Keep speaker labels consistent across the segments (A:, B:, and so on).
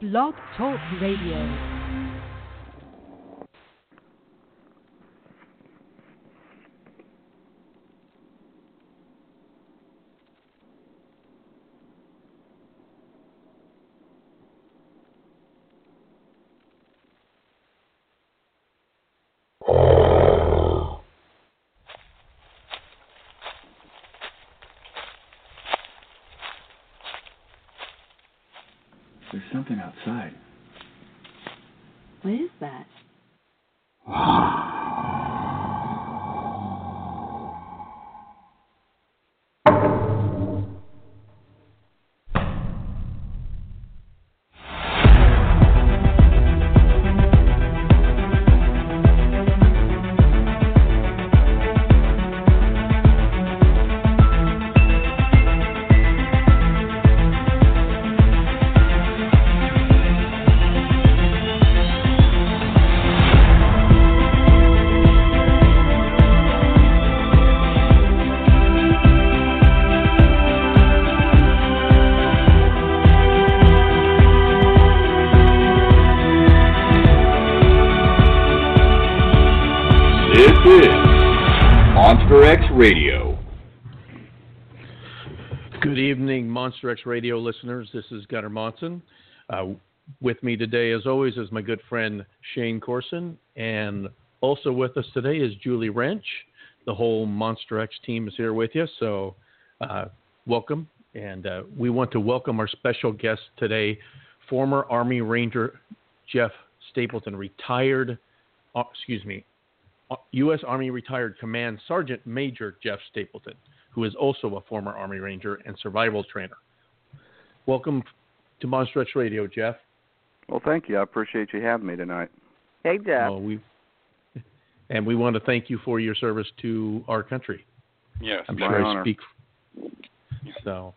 A: Blog Talk Radio.
B: Monster X Radio listeners. This is Gunnar Monson. Uh, with me today, as always, is my good friend Shane Corson. And also with us today is Julie Rench. The whole Monster X team is here with you. So, uh, welcome. And uh, we want to welcome our special guest today, former Army Ranger Jeff Stapleton, retired, uh, excuse me, U.S. Army retired Command Sergeant Major Jeff Stapleton, who is also a former Army Ranger and survival trainer. Welcome to Monster X Radio, Jeff.
C: Well, thank you. I appreciate you having me tonight.
D: Hey, Jeff.
B: we, and we want to thank you for your service to our country.
E: Yes,
B: I'm
C: sure
B: I speak. So,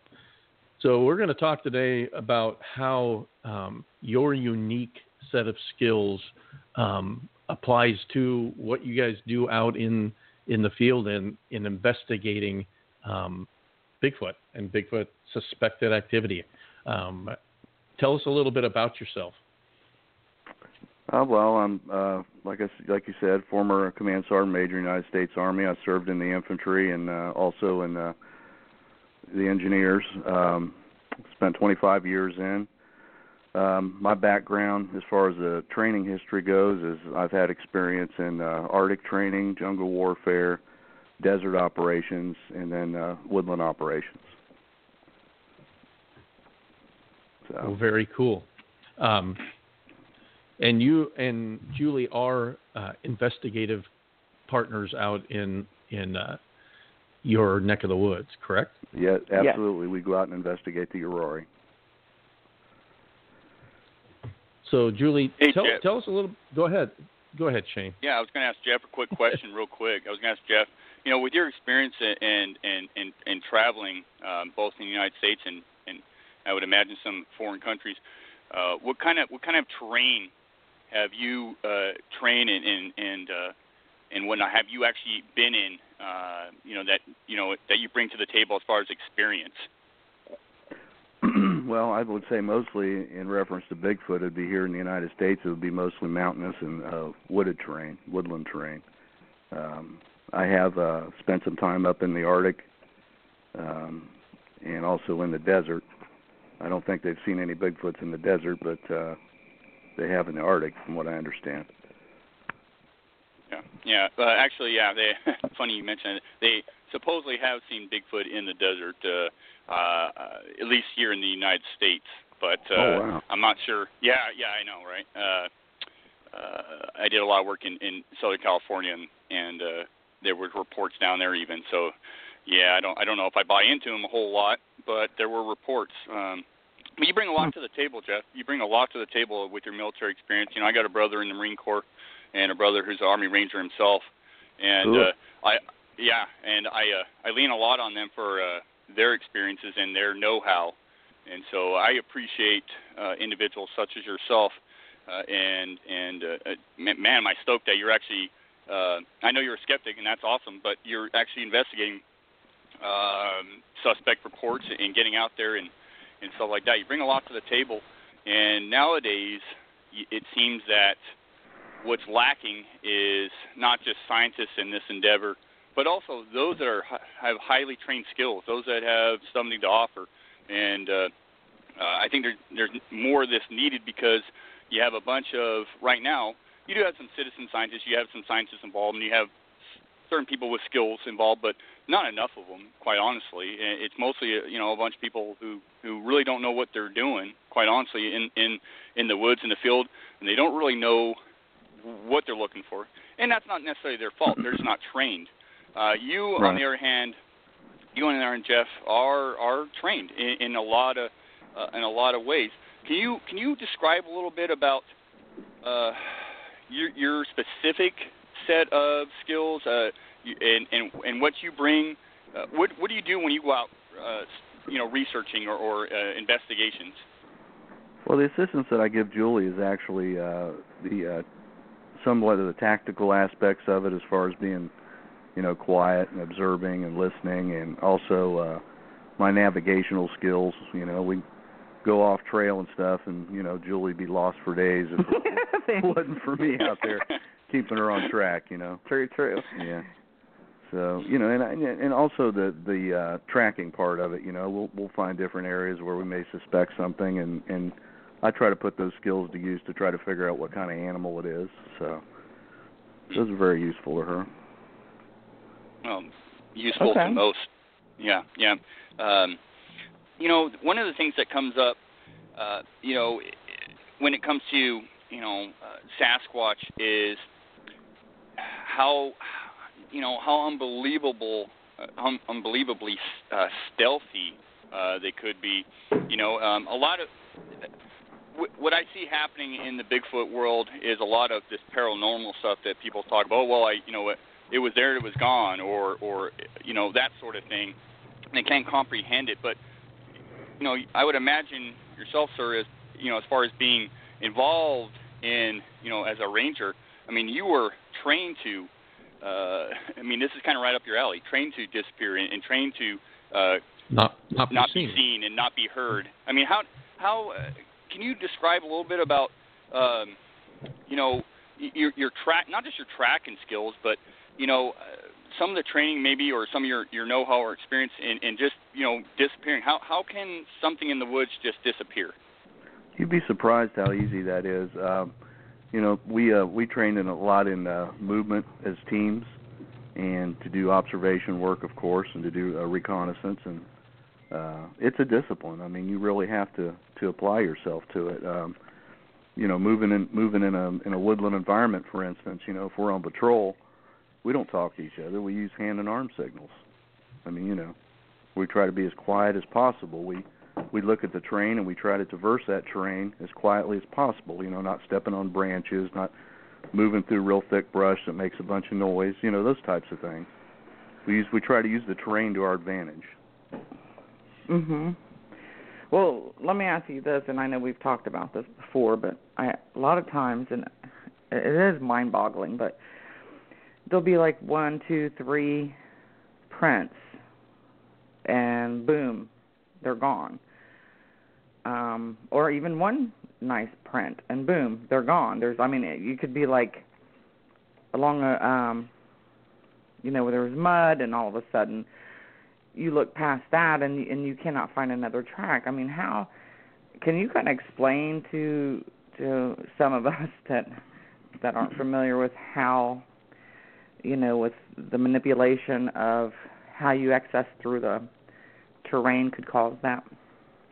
B: so we're going to talk today about how um, your unique set of skills um, applies to what you guys do out in in the field and in investigating um, Bigfoot and Bigfoot suspected activity. Um, tell us a little bit about yourself.
C: Uh, well, I'm uh, like I, like you said, former command sergeant major United States Army. I served in the infantry and uh, also in uh, the engineers. Um, spent 25 years in. Um, my background, as far as the training history goes, is I've had experience in uh, Arctic training, jungle warfare, desert operations, and then uh, woodland operations.
B: So. Well, very cool. Um, and you and Julie are uh, investigative partners out in in uh, your neck of the woods, correct?
C: Yeah, absolutely. We go out and investigate the Aurora.
B: So, Julie,
E: hey,
B: tell, tell us a little. Go ahead. Go ahead, Shane.
E: Yeah, I was going to ask Jeff a quick question, real quick. I was going to ask Jeff, you know, with your experience and and and, and traveling um, both in the United States and I would imagine some foreign countries. Uh, what kind of what kind of terrain have you uh, trained in and and uh, and whatnot? Have you actually been in? Uh, you know that you know that you bring to the table as far as experience.
C: well, I would say mostly in reference to Bigfoot, it'd be here in the United States. It would be mostly mountainous and uh, wooded terrain, woodland terrain. Um, I have uh, spent some time up in the Arctic um, and also in the desert. I don't think they've seen any Bigfoots in the desert, but uh, they have in the Arctic, from what I understand.
E: Yeah, yeah. Uh, actually, yeah. They funny you mentioned it. They supposedly have seen Bigfoot in the desert, uh, uh, at least here in the United States. But uh,
C: oh, wow.
E: I'm not sure. Yeah, yeah, I know, right? Uh, uh, I did a lot of work in, in Southern California, and, and uh, there were reports down there even. So yeah, I don't I don't know if I buy into them a whole lot, but there were reports. Um, but you bring a lot to the table, Jeff. You bring a lot to the table with your military experience. You know, I got a brother in the Marine Corps, and a brother who's an Army Ranger himself, and uh, I yeah, and I uh, I lean a lot on them for uh, their experiences and their know-how, and so I appreciate uh, individuals such as yourself. Uh, and and uh, uh man, am I stoked that you're actually. Uh, I know you're a skeptic, and that's awesome. But you're actually investigating um, suspect reports and getting out there and and stuff like that. You bring a lot to the table, And nowadays, it seems that what's lacking is not just scientists in this endeavor, but also those that are have highly trained skills, those that have something to offer. And uh, uh, I think there, there's more of this needed because you have a bunch of right now. You do have some citizen scientists, you have some scientists involved, and you have certain people with skills involved, but not enough of them, quite honestly. It's mostly you know a bunch of people who who really don't know what they're doing, quite honestly, in in in the woods in the field, and they don't really know what they're looking for. And that's not necessarily their fault; they're just not trained. Uh, you,
C: right.
E: on the other hand, you and Aaron Jeff are are trained in, in a lot of uh, in a lot of ways. Can you can you describe a little bit about uh, your your specific set of skills uh, and, and and what you bring? Uh, what what do you do when you go out, uh, you know, researching or, or uh, investigations?
C: Well, the assistance that I give Julie is actually uh, the uh, somewhat of the tactical aspects of it, as far as being, you know, quiet and observing and listening, and also uh, my navigational skills. You know, we go off trail and stuff, and you know, Julie'd be lost for days if it wasn't for me out there keeping her on track. You know.
D: True. True.
C: Yeah. So you know, and and also the the uh, tracking part of it. You know, we'll we'll find different areas where we may suspect something, and and I try to put those skills to use to try to figure out what kind of animal it is. So those are very useful to her.
E: Um, useful
D: okay.
E: to most. Yeah, yeah. Um, you know, one of the things that comes up, uh, you know, when it comes to you know uh, Sasquatch is how you know how unbelievable, uh, un- unbelievably uh, stealthy uh, they could be. You know, um, a lot of what I see happening in the Bigfoot world is a lot of this paranormal stuff that people talk about. Oh, well, I, you know, it, was there, it was gone, or, or, you know, that sort of thing. And they can't comprehend it. But, you know, I would imagine yourself, sir, as you know, as far as being involved in, you know, as a ranger. I mean, you were trained to. Uh, I mean, this is kind of right up your alley. Trained to disappear and, and trained to uh,
B: not not,
E: not
B: be,
E: be seen and not be heard. I mean, how how uh, can you describe a little bit about um, you know your your track not just your tracking skills but you know uh, some of the training maybe or some of your your know-how or experience in, in just you know disappearing how how can something in the woods just disappear?
C: You'd be surprised how easy that is. Um you know we uh we trained in a lot in uh movement as teams and to do observation work of course and to do uh, reconnaissance and uh it's a discipline. I mean you really have to to apply yourself to it. Um you know moving in moving in a in a woodland environment for instance you know if we're on patrol we don't talk to each other. We use hand and arm signals. I mean you know we try to be as quiet as possible. We we look at the terrain and we try to traverse that terrain as quietly as possible you know not stepping on branches not moving through real thick brush that makes a bunch of noise you know those types of things. We use we try to use the terrain to our advantage.
D: Mhm. Well, let me ask you this, and I know we've talked about this before, but I a lot of times, and it is mind-boggling, but there'll be like one, two, three prints, and boom, they're gone. Um, or even one nice print, and boom, they're gone. There's, I mean, you could be like along a, um, you know, where there was mud, and all of a sudden you look past that and and you cannot find another track. I mean, how can you kind of explain to to some of us that that aren't familiar with how you know with the manipulation of how you access through the terrain could cause that?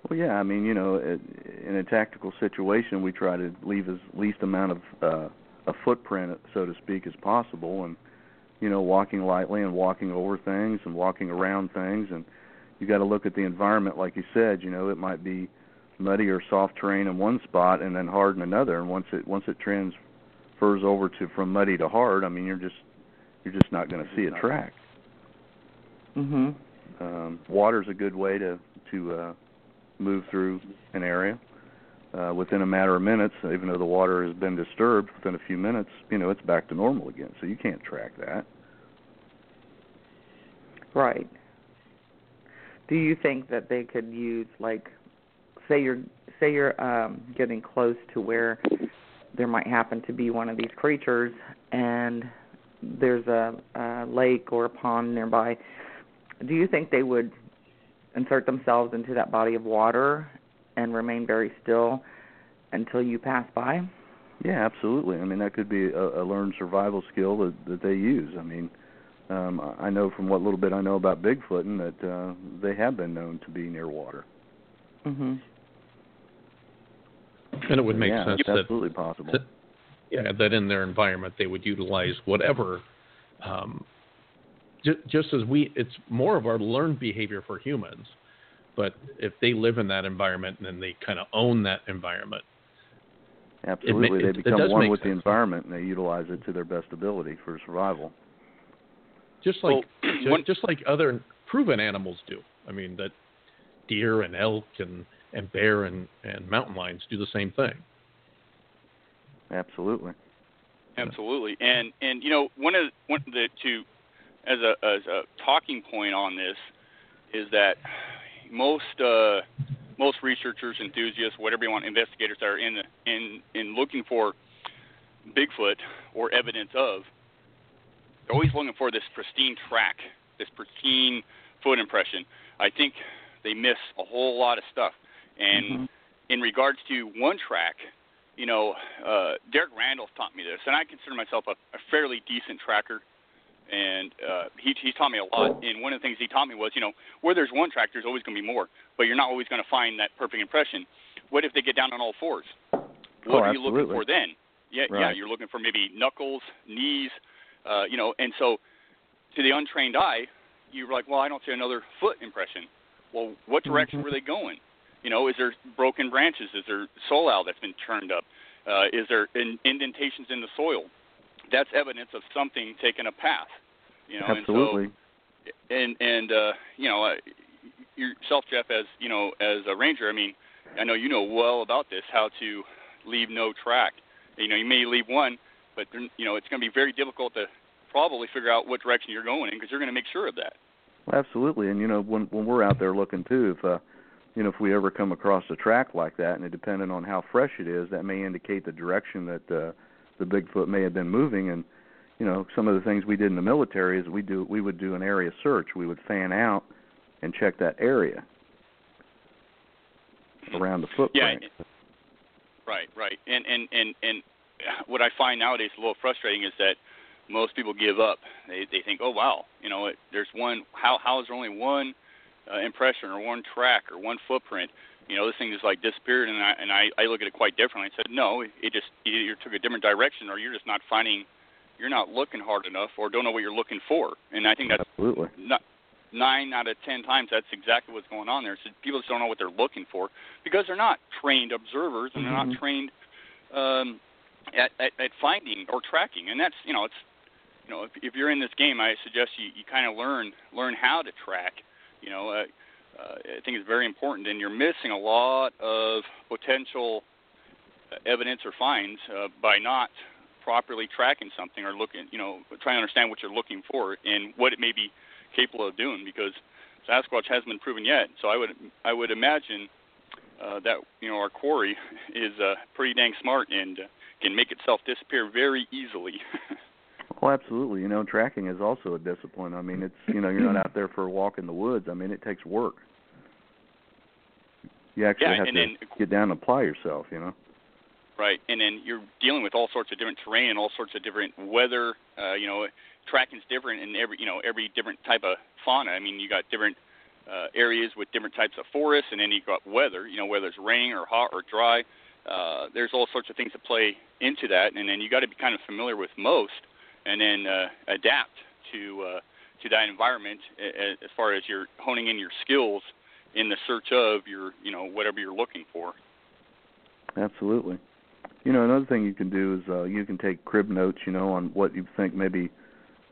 C: Well, yeah, I mean, you know, in a tactical situation, we try to leave as least amount of uh, a footprint, so to speak, as possible, and you know, walking lightly and walking over things and walking around things. And you got to look at the environment like you said, you know, it might be muddy or soft terrain in one spot and then hard in another. And once it once it transfers over to from muddy to hard, I mean, you're just you're just not going to see a track.
D: Mhm.
C: Um water's a good way to to uh move through an area. Uh, within a matter of minutes, even though the water has been disturbed, within a few minutes, you know, it's back to normal again. So you can't track that.
D: Right. Do you think that they could use like say you're say you're um, getting close to where there might happen to be one of these creatures, and there's a, a lake or a pond nearby. Do you think they would insert themselves into that body of water and remain very still until you pass by?
C: Yeah, absolutely. I mean, that could be a, a learned survival skill that that they use. I mean, um, I know from what little bit I know about Bigfooting that uh, they have been known to be near water.
D: Mm-hmm.
B: And it would make
C: yeah,
B: sense
C: it's
B: that
C: absolutely possible.
B: that- yeah, that in their environment they would utilize whatever. Um, ju- just as we, it's more of our learned behavior for humans. But if they live in that environment and then they kind of own that environment,
C: Absolutely,
B: it-
C: they become one
B: make
C: with the environment and they utilize it to their best ability for survival.
B: just like
E: Well,
B: ju-
E: one-
B: just like other proven animals do. I mean that deer and elk and and bear and and mountain lions do the same thing.
C: Absolutely.
E: Absolutely, and and you know one of the, one of the to as a as a talking point on this is that most uh, most researchers, enthusiasts, whatever you want, investigators that are in the, in in looking for Bigfoot or evidence of, they're always looking for this pristine track, this pristine foot impression. I think they miss a whole lot of stuff, and
D: Mhm.
E: in regards to one track, you know, uh, Derek Randall taught me this, and I consider myself a, a fairly decent tracker. And uh, he he taught me a lot. And one of the things he taught me was, you know, where there's one track, there's always going to be more, but you're not always going to find that perfect impression. What if they get down on all fours? What
C: Oh,
E: are you looking for then? Yeah, yeah, you're looking for maybe knuckles, knees, uh, you know. And so, to the untrained eye, you're like, well, I don't see another foot impression. Well, what direction
C: Mhm.
E: were they going? You know, is there broken branches? Is there soil that's been turned up? Uh, is there in, indentations in the soil? That's evidence of something taking a path. You know,
C: Absolutely.
E: and so and and uh, you know, uh, yourself, Jeff, as you know, as a ranger. I mean, I know you know well about this, how to leave no track. You know, you may leave one, but then, you know, it's going to be very difficult to probably figure out what direction you're going in because you're going to make sure of that.
C: Well, absolutely. And you know, when when we're out there looking too, if uh you know, if we ever come across a track like that and it depending on how fresh it is, that may indicate the direction that uh the Bigfoot may have been moving and you know, some of the things we did in the military is we do we would do an area search. We would fan out and check that area around the footprint.
E: Yeah, Right, right. And and and and what I find nowadays a little frustrating is that most people give up. They they think, oh wow, you know, it, there's one. How how is there only one uh, impression or one track or one footprint? You know, this thing just like disappeared, and I and I, I look at it quite differently. I said, no, it just either took a different direction, or you're just not finding, you're not looking hard enough, or don't know what you're looking for. And I think that's
C: Absolutely.
E: not nine out of ten times that's exactly what's going on there. So people just don't know what they're looking for because they're not trained observers and they're
D: Mhm.
E: not trained um, at, at at finding or tracking. And that's you know it's you know if, if you're in this game, I suggest you you kind of learn learn how to track. You know, uh, uh, I think it's very important, and you're missing a lot of potential uh, evidence or finds uh, by not properly tracking something or looking, you know, trying to understand what you're looking for and what it may be capable of doing because Sasquatch hasn't been proven yet. So I would I would imagine uh, that you know our quarry is uh, pretty dang smart and uh, can make itself disappear very easily.
C: Well, absolutely. You know, tracking is also a discipline. I mean, it's you know, you're not out there for a walk in the woods. I mean, it takes work. You actually
E: Yeah,
C: have
E: and
C: to
E: then-
C: get down and apply yourself. You know.
E: Right, and then you're dealing with all sorts of different terrain and all sorts of different weather. Uh, you know, tracking's different in every you know every different type of fauna. I mean, you got different uh, areas with different types of forests, and then you got weather. You know, whether it's rain or hot or dry. Uh, there's all sorts of things that play into that, and then you got to be kind of familiar with most, and then uh, adapt to uh, to that environment a- a- as far as you're honing in your skills in the search of your you know whatever you're looking for.
C: Absolutely. You know, another thing you can do is uh, you can take crib notes. You know, on what you think maybe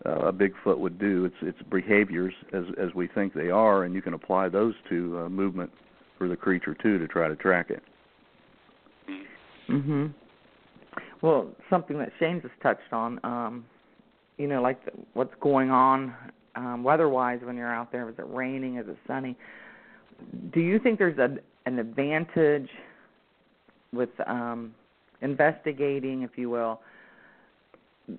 C: uh, a Bigfoot would do. It's it's behaviors as as we think they are, and you can apply those to uh, movement for the creature too to try to track it.
D: Mhm. Well, something that Shane just touched on, um, you know, like the, what's going on um, weather-wise when you're out there. Is it raining? Is it sunny? Do you think there's a, an advantage with um investigating, if you will,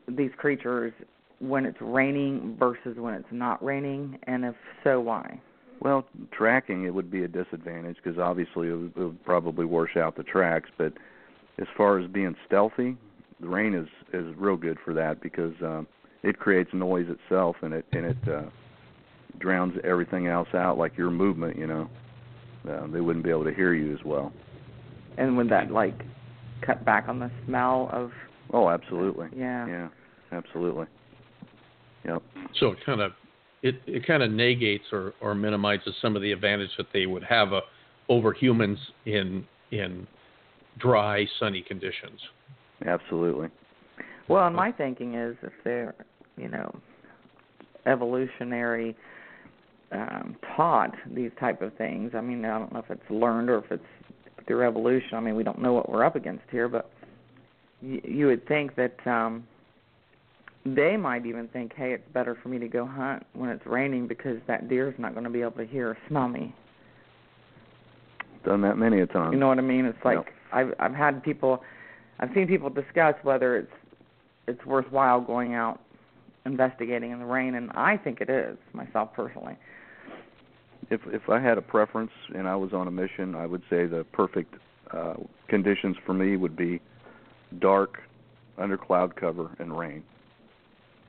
D: these creatures when it's raining versus when it's not raining, and if so, why?
C: Well, tracking it would be a disadvantage because obviously it would, it would probably wash out the tracks. But as far as being stealthy, the rain is is real good for that because um, it creates noise itself and it and it uh, drowns everything else out, like your movement. You know, uh, they wouldn't be able to hear you as well.
D: And would that like cut back on the smell of?
C: Oh, absolutely.
D: Yeah.
C: Yeah, absolutely. Yep.
B: So it kind of it, it kind of negates or, or minimizes some of the advantage that they would have uh, over humans in in dry, sunny conditions.
C: Absolutely.
D: Well, and my thinking is if they're, you know, evolutionary um, taught these type of things. I mean, I don't know if it's learned or if it's through evolution. I mean, we don't know what we're up against here, but you, you would think that um they might even think, hey, it's better for me to go hunt when it's raining because that deer's not going to be able to hear or smell me.
C: Done that many a time.
D: You know what I mean? It's like
C: Yep.
D: I've I've had people, I've seen people discuss whether it's it's worthwhile going out investigating in the rain, and I think it is myself personally.
C: if if I had a preference and I was on a mission, I would say the perfect uh conditions for me would be dark, under cloud cover, and rain.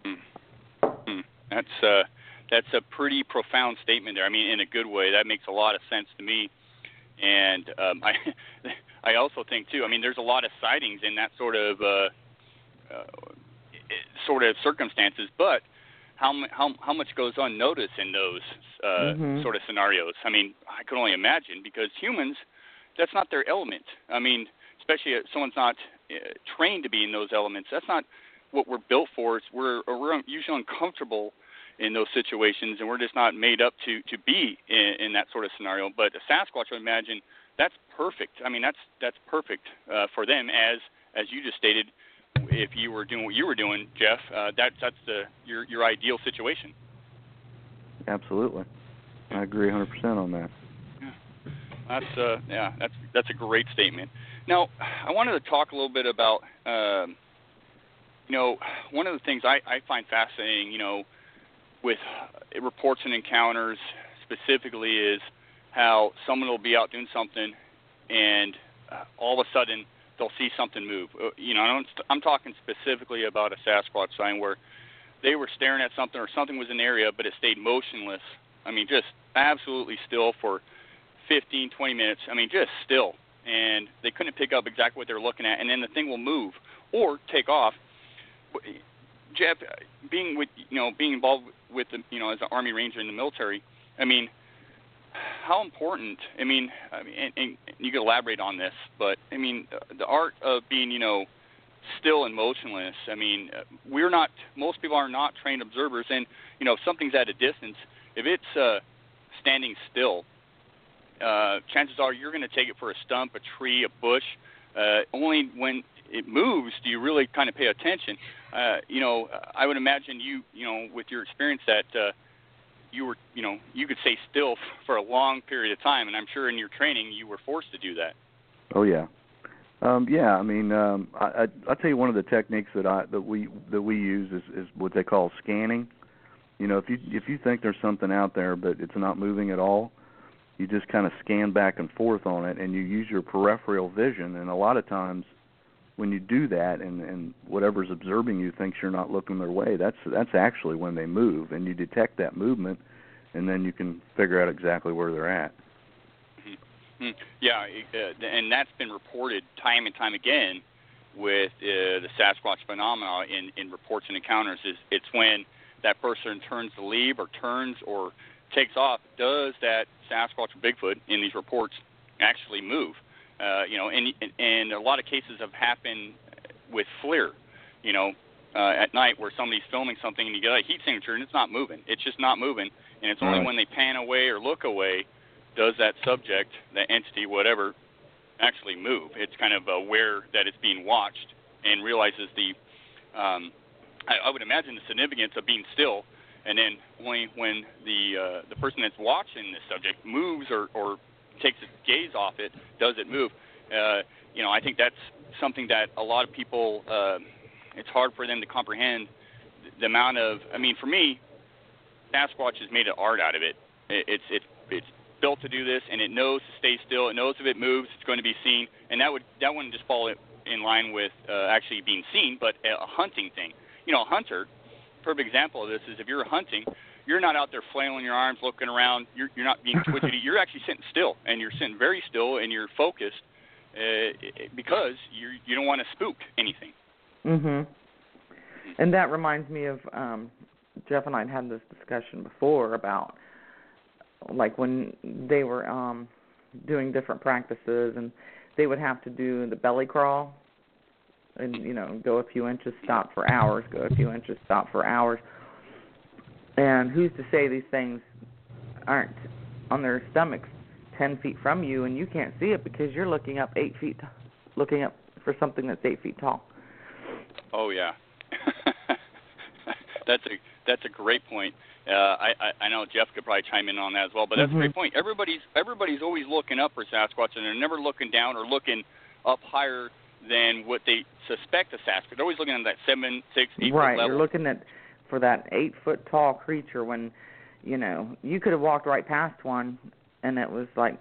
E: Hmm. That's uh, that's a pretty profound statement there. I mean, in a good way. That makes a lot of sense to me. And um, I I also think too. I mean, there's a lot of sightings in that sort of uh, uh, sort of circumstances, but how how how much goes unnoticed in those uh,
D: Mhm.
E: sort of scenarios? I mean, I can only imagine because humans, that's not their element. I mean, especially if someone's not uh, trained to be in those elements. That's not what we're built for. It's we're we're usually uncomfortable in those situations, and we're just not made up to to be in, in that sort of scenario. But a Sasquatch, I imagine, that's perfect. I mean, that's that's perfect uh, for them, as as you just stated. If you were doing what you were doing, Jeff, uh, that's that's the your your ideal situation.
C: Absolutely. I agree 100% on that. Yeah.
E: That's uh, yeah, that's that's a great statement. Now, I wanted to talk a little bit about, um, you know, one of the things I, I find fascinating, you know, with reports and encounters specifically is how someone will be out doing something, and uh, all of a sudden they'll see something move. Uh, You know, I'm, I'm talking specifically about a Sasquatch sign where they were staring at something or something was in the area, but it stayed motionless. I mean, just absolutely still for 15, 20 minutes. I mean, just still, and they couldn't pick up exactly what they were looking at, and then the thing will move or take off. Jeff, being with you know being involved with the you know as an Army Ranger in the military, I mean, how important? I mean, I mean, and, and you could elaborate on this, but I mean, the art of being you know still and motionless. I mean, we're not. Most people are not trained observers, and you know, if something's at a distance. If it's uh, standing still, uh, chances are you're going to take it for a stump, a tree, a bush. Uh, only when it moves do you really kind of pay attention. Uh, you know, I would imagine you, you know, with your experience that uh, you were, you know, you could stay still for a long period of time, and I'm sure in your training you were forced to do that.
C: Oh yeah. Um, yeah, I mean, um, I, I, I'll tell you one of the techniques that I that we that we use is, is what they call scanning. You know, if you if you think there's something out there but it's not moving at all, you just kind of scan back and forth on it, and you use your peripheral vision. And a lot of times, when you do that, and and whatever's observing you thinks you're not looking their way, that's that's actually when they move, and you detect that movement, and then you can figure out exactly where they're at.
E: Hmm. Yeah, uh, and that's been reported time and time again with uh, the Sasquatch phenomena in, in reports and encounters. Is it's when that person turns to leave or turns or takes off, does that Sasquatch or Bigfoot in these reports actually move? Uh, you know, and and a lot of cases have happened with FLIR. You know, uh, at night where somebody's filming something and you get a heat signature and it's not moving. It's just not moving, and it's only
C: Right.
E: when they pan away or look away does that subject, that entity, whatever, actually move. It's kind of aware that it's being watched and realizes the, um, I, I would imagine the significance of being still, and then only when the uh, the person that's watching the subject moves or, or takes its gaze off it, does it move. Uh, you know, I think that's something that a lot of people. Uh, it's hard for them to comprehend the amount of. I mean, for me, Sasquatch has made an art out of it. it it's it's it's built to do this, and it knows to stay still. It knows if it moves, it's going to be seen, and that would that wouldn't just fall in line with uh, actually being seen, but a hunting thing. You know, a hunter. Perfect example of this is if you're hunting, you're not out there flailing your arms, looking around. You're you're not being twitchy. you're actually sitting still, and you're sitting very still, and you're focused uh, because you you don't want to spook anything.
D: Mhm. And that reminds me of um Jeff and I had had this discussion before about like when they were um doing different practices and they would have to do the belly crawl and you know go a few inches stop for hours go a few inches stop for hours and who's to say these things aren't on their stomachs ten feet from you and you can't see it because you're looking up eight feet looking up for something that's eight feet tall
E: oh yeah that's a that's a great point uh, I, I I know Jeff could probably chime in on that as well, but that's
D: mm-hmm.
E: a great point. Everybody's everybody's always looking up for Sasquatch, and they're never looking down or looking up higher than what they suspect a Sasquatch. They're always looking at that seven, six, eight
D: right.
E: foot level.
D: You're looking at for that eight foot tall creature when you know you could have walked right past one, and it was like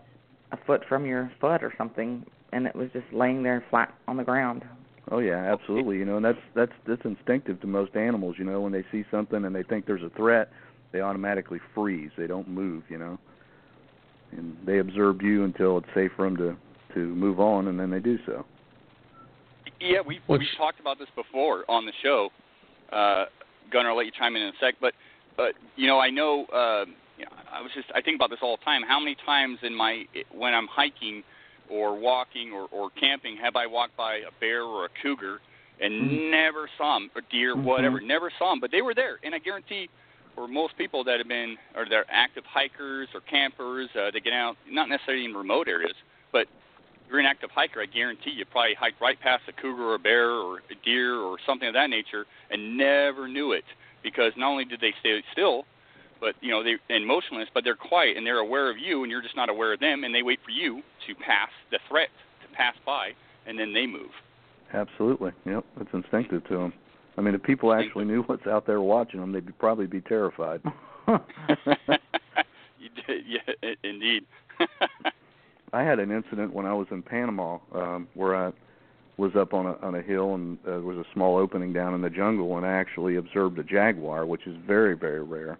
D: a foot from your foot or something, and it was just laying there flat on the ground.
C: Oh yeah, absolutely. You know, and that's that's that's instinctive to most animals. You know, when they see something and they think there's a threat, they automatically freeze. They don't move, you know. And they observe you until it's safe for them to to move on, and then they do so.
E: Yeah, we've we've talked about this before on the show. Uh, Gunnar, I'll let you chime in in a sec, but but you know, I know. Uh, you know, I was just I think about this all the time. How many times in my when I'm hiking or walking or, or camping have I walked by a bear or a cougar and mm-hmm. never saw them, or deer,
D: mm-hmm.
E: whatever, never saw them, but they were there, and I guarantee for most people that have been or they're active hikers or campers, uh, they get out not necessarily in remote areas, but you're an active hiker, I guarantee you probably hiked right past a cougar or a bear or a deer or something of that nature and never knew it because not only did they stay still, but you know they and motionless, but they're quiet and they're aware of you and you're just not aware of them and they wait for you to pass the threat to pass by and then they move.
C: Absolutely. Yep, it's instinctive to them. I mean, if people actually knew what's out there watching them, they'd probably be terrified.
E: you did, yeah, indeed.
C: I had an incident when I was in Panama um, where I was up on a on a hill and uh, there was a small opening down in the jungle and I actually observed a jaguar, which is very very rare.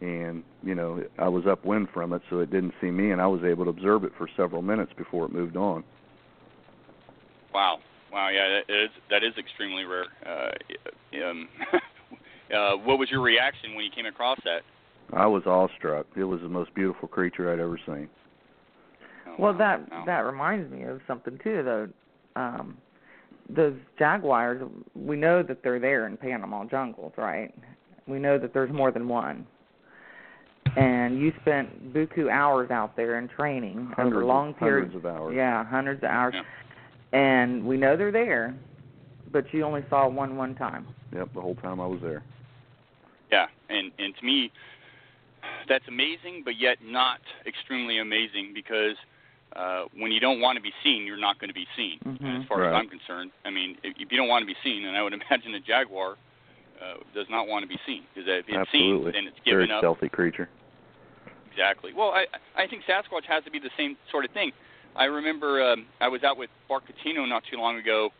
C: And you know, I was upwind from it, so it didn't see me, and I was able to observe it for several minutes before it moved on.
E: Wow. Wow, yeah, that is that is extremely rare. Uh, um, uh, what was your reaction when you came across that?
C: I was awestruck. It was the most beautiful creature I'd ever seen.
E: Oh,
D: well,
E: wow.
D: that
E: wow.
D: that reminds me of something too, though. Um, those jaguars, we know that they're there in Panama jungles, right? We know that there's more than one. And you spent buku hours out there in training
C: hundreds
D: over long periods.
C: Hundreds of hours.
D: Yeah, hundreds of hours.
E: Yeah
D: and we know they're there, but you only saw one one time.
C: Yep, the whole time I was there.
E: Yeah, and and to me, that's amazing, but yet not extremely amazing because uh, when you don't want to be seen, you're not going to be seen.
D: Mm-hmm.
E: As far
C: right.
E: as I'm concerned, I mean, if, if you don't want to be seen, and I would imagine a jaguar uh, does not want to be seen because if it's
C: Absolutely.
E: seen, then it's given
C: Very
E: up.
C: stealthy creature.
E: Exactly. Well, I I think Sasquatch has to be the same sort of thing. I remember um, I was out with Bart Coutinho not too long ago,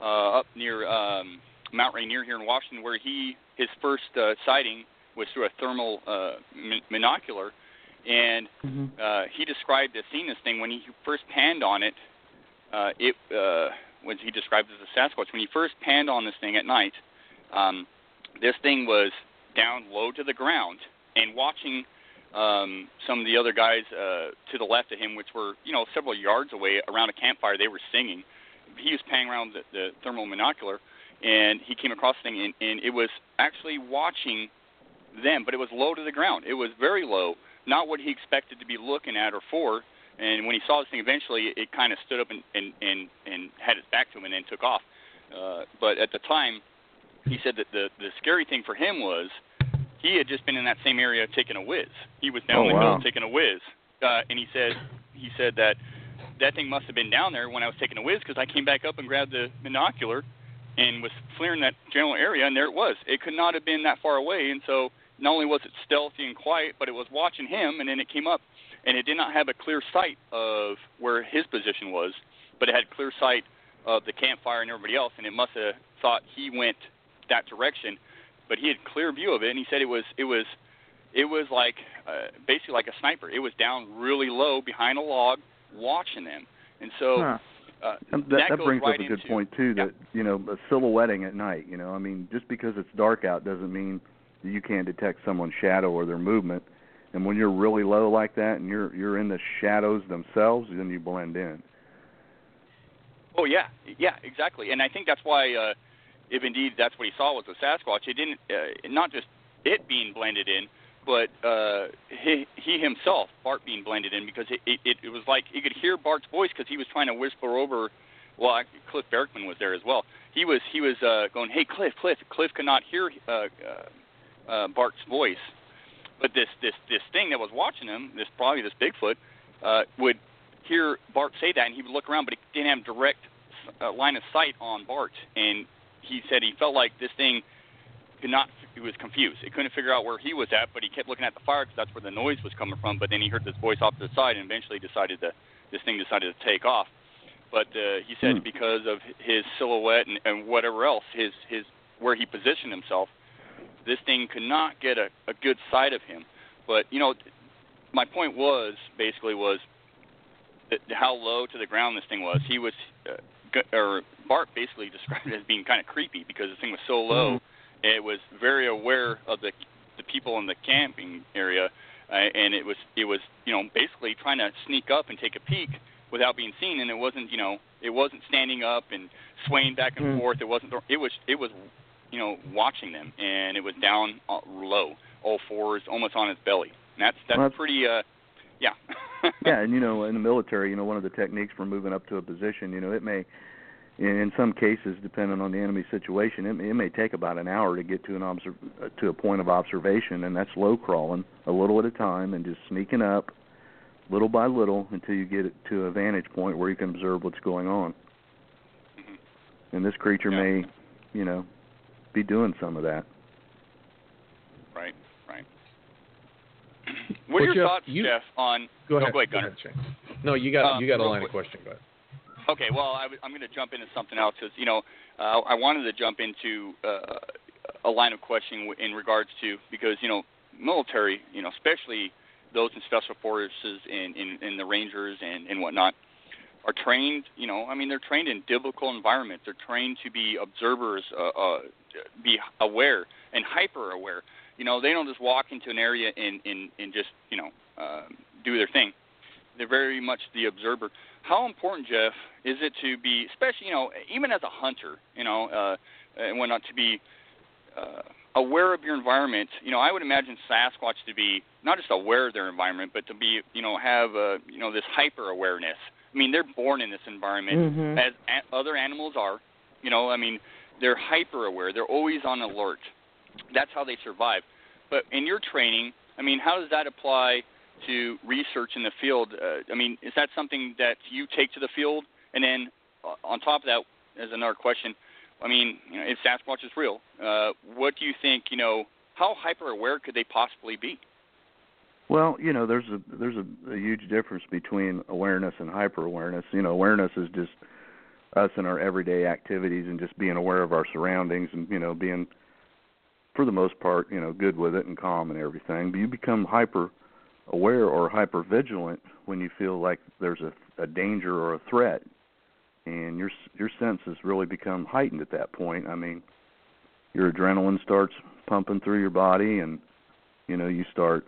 E: uh, up near um, Mount Rainier here in Washington, where he his first uh, sighting was through a thermal uh, m- monocular, and
D: mm-hmm.
E: uh, he described the seeing this thing when he first panned on it. Uh, it uh, when he described as a Sasquatch. When he first panned on this thing at night, um, this thing was down low to the ground and watching um, some of the other guys uh, to the left of him, which were you know several yards away around a campfire. They were singing. He was panning around the, the thermal monocular, and he came across the thing, and, and it was actually watching them, but it was low to the ground. It was very low, not what he expected to be looking at or for. And when he saw this thing, eventually it kind of stood up and and and, and had its back to him and then took off. Uh, but at the time, he said that the the scary thing for him was he had just been in that same area taking a whiz. He was down
C: Oh,
E: the
C: wow.
E: hill taking a whiz, uh, and he said he said that that thing must have been down there when I was taking a whiz because I came back up and grabbed the binocular and was flaring that general area, and there it was. It could not have been that far away, and so not only was it stealthy and quiet, but it was watching him, and then it came up, and it did not have a clear sight of where his position was, but it had clear sight of the campfire and everybody else, and it must have thought he went that direction, but he had clear view of it, and he said it was it was it was like uh, basically like a sniper. It was down really low behind a log, watching them, and so.
D: Huh.
E: Uh,
C: that,
E: that,
C: that brings
E: right
C: up a good
E: into,
C: point too.
E: yeah.
C: That you know, silhouetting at night. You know, I mean, just because it's dark out doesn't mean you can't detect someone's shadow or their movement. And when you're really low like that, and you're you're in the shadows themselves, then you blend in.
E: Oh yeah, yeah, exactly. And I think that's why, uh, if indeed that's what he saw was a Sasquatch, it didn't uh, not just it being blended in, but uh, he he himself, Bart, being blended in because it it, it was like you could hear Bart's voice because he was trying to whisper over. Well, actually, Cliff Berkman was there as well. He was he was uh, going, "Hey, Cliff, Cliff." Cliff could not hear uh, uh, uh, Bart's voice, but this this this thing that was watching him, this probably this Bigfoot, uh, would hear Bart say that, and he would look around, but he didn't have direct uh, line of sight on Bart, and he said he felt like this thing could not. He was confused. It couldn't figure out where he was at, but he kept looking at the fire because that's where the noise was coming from. But then he heard this voice off to the side, and eventually decided to this thing decided to take off. But uh, he said
C: Hmm.
E: because of his silhouette and, and whatever else, his his where he positioned himself, this thing could not get a, a good sight of him. But you know, my point was basically was that how low to the ground this thing was. He was, uh, or Bart basically described it as being kind of creepy because this thing was so low. It was very aware of the the people in the camping area, uh, and it was it was you know basically trying to sneak up and take a peek without being seen. And it wasn't you know it wasn't standing up and swaying back and
D: Mm.
E: forth. It wasn't it was it was you know watching them, and it was down uh, low, all fours, almost on its belly. And that's that's
C: Well, that's-
E: pretty uh yeah.
C: yeah, and you know, in the military, you know, one of the techniques for moving up to a position, you know, it may, in, some cases, depending on the enemy situation, it may, it may take about an hour to get to an observ- uh, to a point of observation, and that's low crawling, a little at a time, and just sneaking up, little by little, until you get it to a vantage point where you can observe what's going on.
E: Mhm.
C: And this creature
E: Yeah.
C: may, you know, be doing some of that.
E: Right, right. What are
B: Well,
E: your
B: Jeff,
E: thoughts,
B: you-
E: Jeff, on?
B: Go
E: no,
B: ahead.
E: go ahead, Gunnar.
B: Shane. No, you got
E: Um,
B: you got a line
E: quick.
B: of question. Go ahead.
E: Okay, well, I, am going to jump into something else because you know uh, I wanted to jump into uh, a line of questioning in regards to because you know military, you know, especially those in special forces and in, in the Rangers and, and whatnot, are trained. You know, I mean, they're trained in biblical environments. They're trained to be observers, uh, uh, be aware and hyper aware. You know, they don't just walk into an area and and, and just you know uh, do their thing. They're very much the observer. How important, Jeff, is it to be, especially you know, even as a hunter, you know, uh, and whatnot, to be uh, aware of your environment. You know, I would imagine Sasquatch to be not just aware of their environment, but to be, you know, have uh, you know this hyper awareness. I mean, they're born in this environment
D: Mhm.
E: as a- other animals are. You know, I mean, they're hyper aware. They're always on alert. That's how they survive. But in your training, I mean, how does that apply to research in the field? Uh, I mean, is that something that you take to the field? And then uh, on top of that, as another question, I mean, you know, if Sasquatch is real, uh, what do you think? You know, how hyper aware could they possibly be?
C: Well, you know, there's a there's a, a huge difference between awareness and hyper awareness. You know, awareness is just us in our everyday activities and just being aware of our surroundings and you know being for the most part you know good with it and calm and everything. But you become hyper aware or hyper vigilant when you feel like there's a, a danger or a threat, and your your senses really become heightened at that point. I mean, your adrenaline starts pumping through your body and you know you start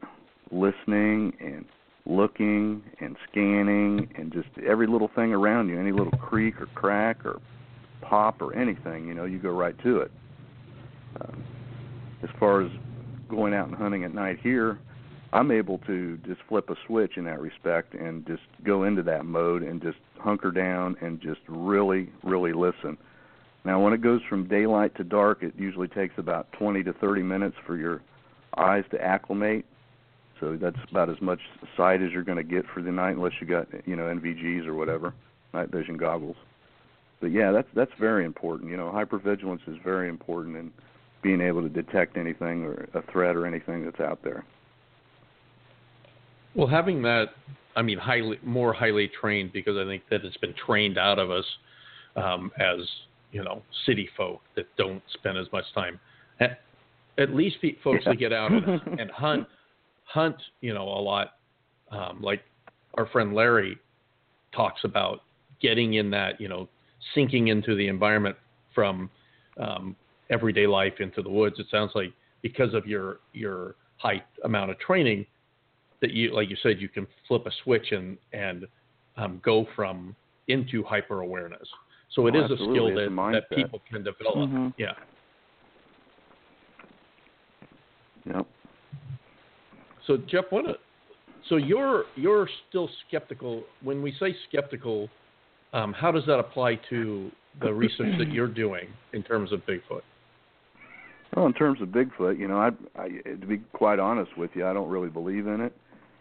C: listening and looking and scanning and just every little thing around you, any little creak or crack or pop or anything, you know, you go right to it. Uh, as far as going out and hunting at night here, I'm able to just flip a switch in that respect and just go into that mode and just hunker down and just really, really listen. Now, when it goes from daylight to dark, it usually takes about 20 to 30 minutes for your eyes to acclimate So that's about as much sight as you're going to get for the night, unless you got you know NVGs or whatever, night vision goggles. But yeah, that's that's very important. You know, hypervigilance is very important in being able to detect anything or a threat or anything that's out there.
B: Well, having that, I mean, highly more highly trained because I think that it's been trained out of us um, as you know city folk that don't spend as much time. At, at least folks yeah. that get out and, and hunt hunt, you know, a lot. Um, like our friend Larry talks about getting in that, you know, sinking into the environment from um, everyday life into the woods. It sounds like because of your your high amount of training, that you, like you said, you can flip a switch and and um, go from into hyper awareness. So it
C: oh,
B: is a skill that,
C: a
B: that people can develop.
D: Mm-hmm.
B: Yeah.
C: Yep.
B: So Jeff, what? A, so you're you're still skeptical. When we say skeptical, um, how does that apply to the research that you're doing in terms of Bigfoot?
C: Well, in terms of Bigfoot, you know, I, I to be quite honest with you, I don't really believe in it,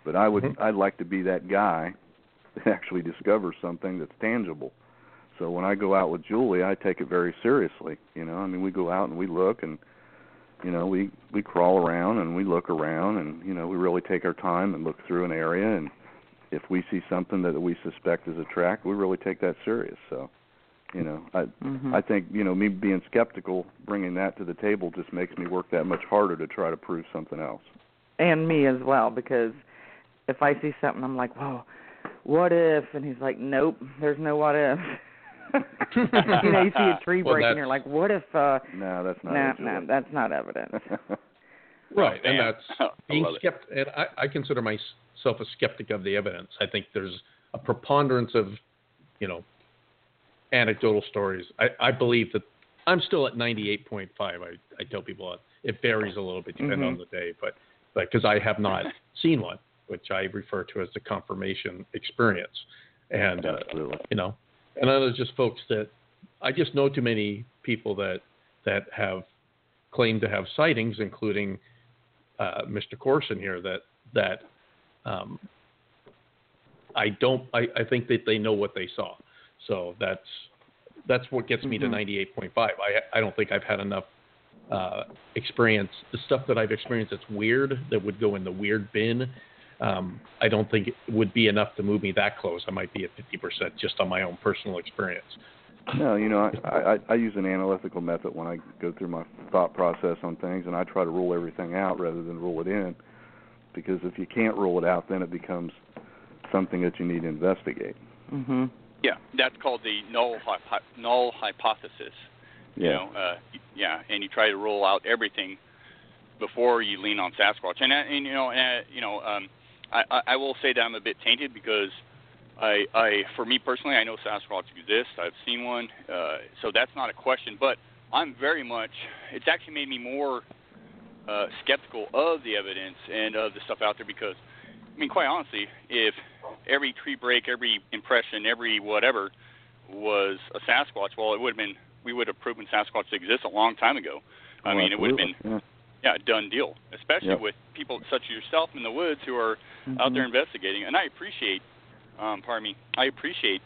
C: but I would
B: mm-hmm.
C: I'd like to be that guy that actually discovers something that's tangible. So when I go out with Julie, I take it very seriously. You know, I mean, we go out and we look and you know we we crawl around and we look around and you know we really take our time and look through an area. And if we see something that we suspect is a track we really take that serious. So you know i
D: mm-hmm.
C: i think you know me being skeptical bringing that to the table just makes me work that much harder to try to prove something else.
D: And me as well because if i see something i'm like whoa what if? And he's like nope there's no what if you know, you see a tree
B: well,
D: break and you're like, what if? uh
C: No, that's not.
D: No, nah, nah, that's not evidence.
B: right,
E: oh,
B: and that's being
E: skeptic.
B: And I, I consider myself a skeptic of the evidence. I think there's a preponderance of, you know, anecdotal stories. I, I believe that I'm still at 98.5. I, I tell people it varies a little bit depending
D: mm-hmm.
B: on the day, but but because I have not seen one, which I refer to as the confirmation experience, and uh, you know, and I others just folks that I just know too many people that that have claimed to have sightings, including uh, Mr. Corson here. That that um, I don't. I, I think that they know what they saw. So that's that's what gets me
D: mm-hmm.
B: to 98.5. I I don't think I've had enough uh, experience. The stuff that I've experienced that's weird that would go in the weird bin um, I don't think it would be enough to move me that close. I might be at 50% just on my own personal experience.
C: No, you know, I, I I use an analytical method when I go through my thought process on things, and I try to rule everything out rather than rule it in, because if you can't rule it out, then it becomes something that you need to investigate.
D: Mhm.
E: Yeah, that's called the null hypo- null hypothesis.
C: Yeah.
E: You know, uh, yeah, and you try to rule out everything before you lean on Sasquatch. And, uh, and you know, and, you know, um, I, I will say that I'm a bit tainted because I, I, for me personally, I know Sasquatch exists. I've seen one, uh, so that's not a question. But I'm very much. It's actually made me more uh, skeptical of the evidence and of the stuff out there because, I mean, quite honestly, if every tree break, every impression, every whatever was a Sasquatch, well, it would have been. We would have proven Sasquatch to exist a long time ago. I
C: oh,
E: mean, it would have been.
C: Yeah
E: yeah, done deal. Especially
C: yep.
E: with people such as yourself in the woods who are
D: mm-hmm.
E: out there investigating. And I appreciate, um, pardon me, I appreciate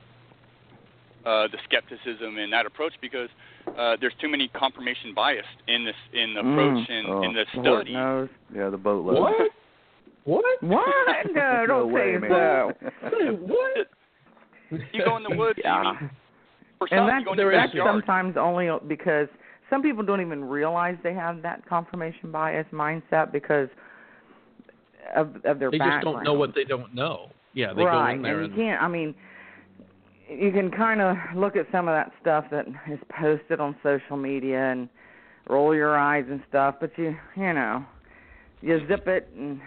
E: uh, the skepticism in that approach because uh, there's too many confirmation bias in this in the approach
D: mm.
E: and
C: oh.
E: in the study.
D: knows.
C: Yeah, the boatload.
B: What? What?
D: What? No, don't
C: no
D: say
C: way,
D: so.
C: man.
B: what?
E: You go in the woods.
D: Yeah.
E: I mean, for some,
D: and
E: you
D: that's,
E: go in your
D: that's
E: backyard.
D: sometimes only because some people don't even realize they have that confirmation bias mindset because of of their
B: they
D: background.
B: just don't know what they don't know. Yeah, they
D: right.
B: go in there
D: and
B: and,
D: you can't. I mean, you can kind of look at some of that stuff that is posted on social media and roll your eyes and stuff, but you you know you zip it and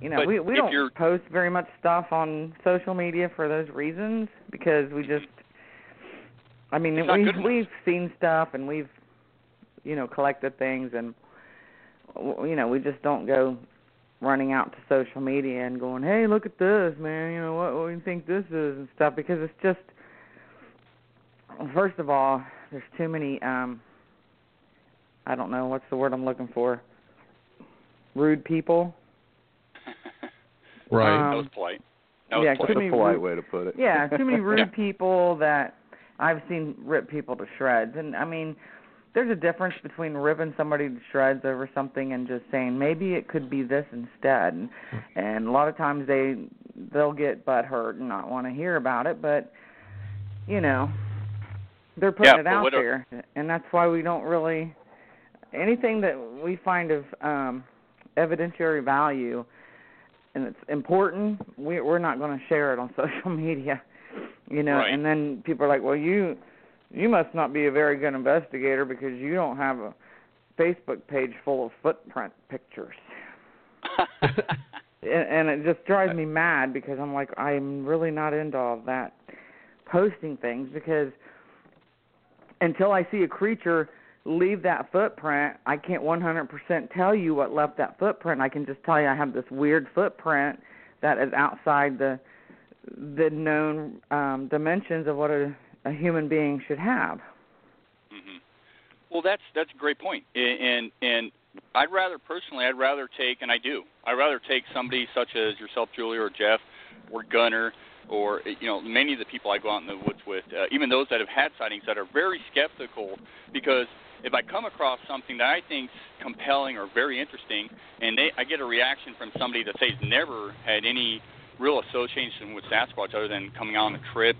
D: you know we we don't post very much stuff on social media for those reasons because we just I mean
E: It's
D: we
E: good enough.
D: we've seen stuff and we've you know collected things and you know we just don't go running out to social media and going hey look at this man you know what what do you think this is and stuff because it's just first of all there's too many um I don't know what's the word I'm looking for rude people
B: Right.
E: That
D: Um,
E: was polite. That was
D: yeah,
E: polite.
C: That's
D: many
C: a polite
D: rude-
C: way to put it.
D: Yeah, too many rude
E: Yeah.
D: people that I've seen rip people to shreds. And I mean, there's a difference between ripping somebody to shreds over something and just saying maybe it could be this instead. And, and a lot of times they they'll get butt hurt and not want to hear about it, but you know, they're putting
E: Yeah,
D: it out
E: what a-
D: there, and that's why we don't really anything that we find of um evidentiary value and it's important, we we're not going to share it on social media. You know,
E: Right.
D: and then people are like, "Well, you you must not be a very good investigator because you don't have a Facebook page full of footprint pictures." and, and it just drives me mad because I'm like, I'm really not into all that posting things because until I see a creature leave that footprint, I can't 100% tell you what left that footprint. I can just tell you I have this weird footprint that is outside the the known um dimensions of what a a human being should have.
E: hmm Well, that's that's a great point, and and I'd rather personally, I'd rather take, and I do, I'd rather take somebody such as yourself, Julie, or Jeff, or Gunnar, or you know, many of the people I go out in the woods with, uh, even those that have had sightings that are very skeptical, because if I come across something that I think's compelling or very interesting, and they, I get a reaction from somebody that says never had any real association with Sasquatch other than coming out on a trip,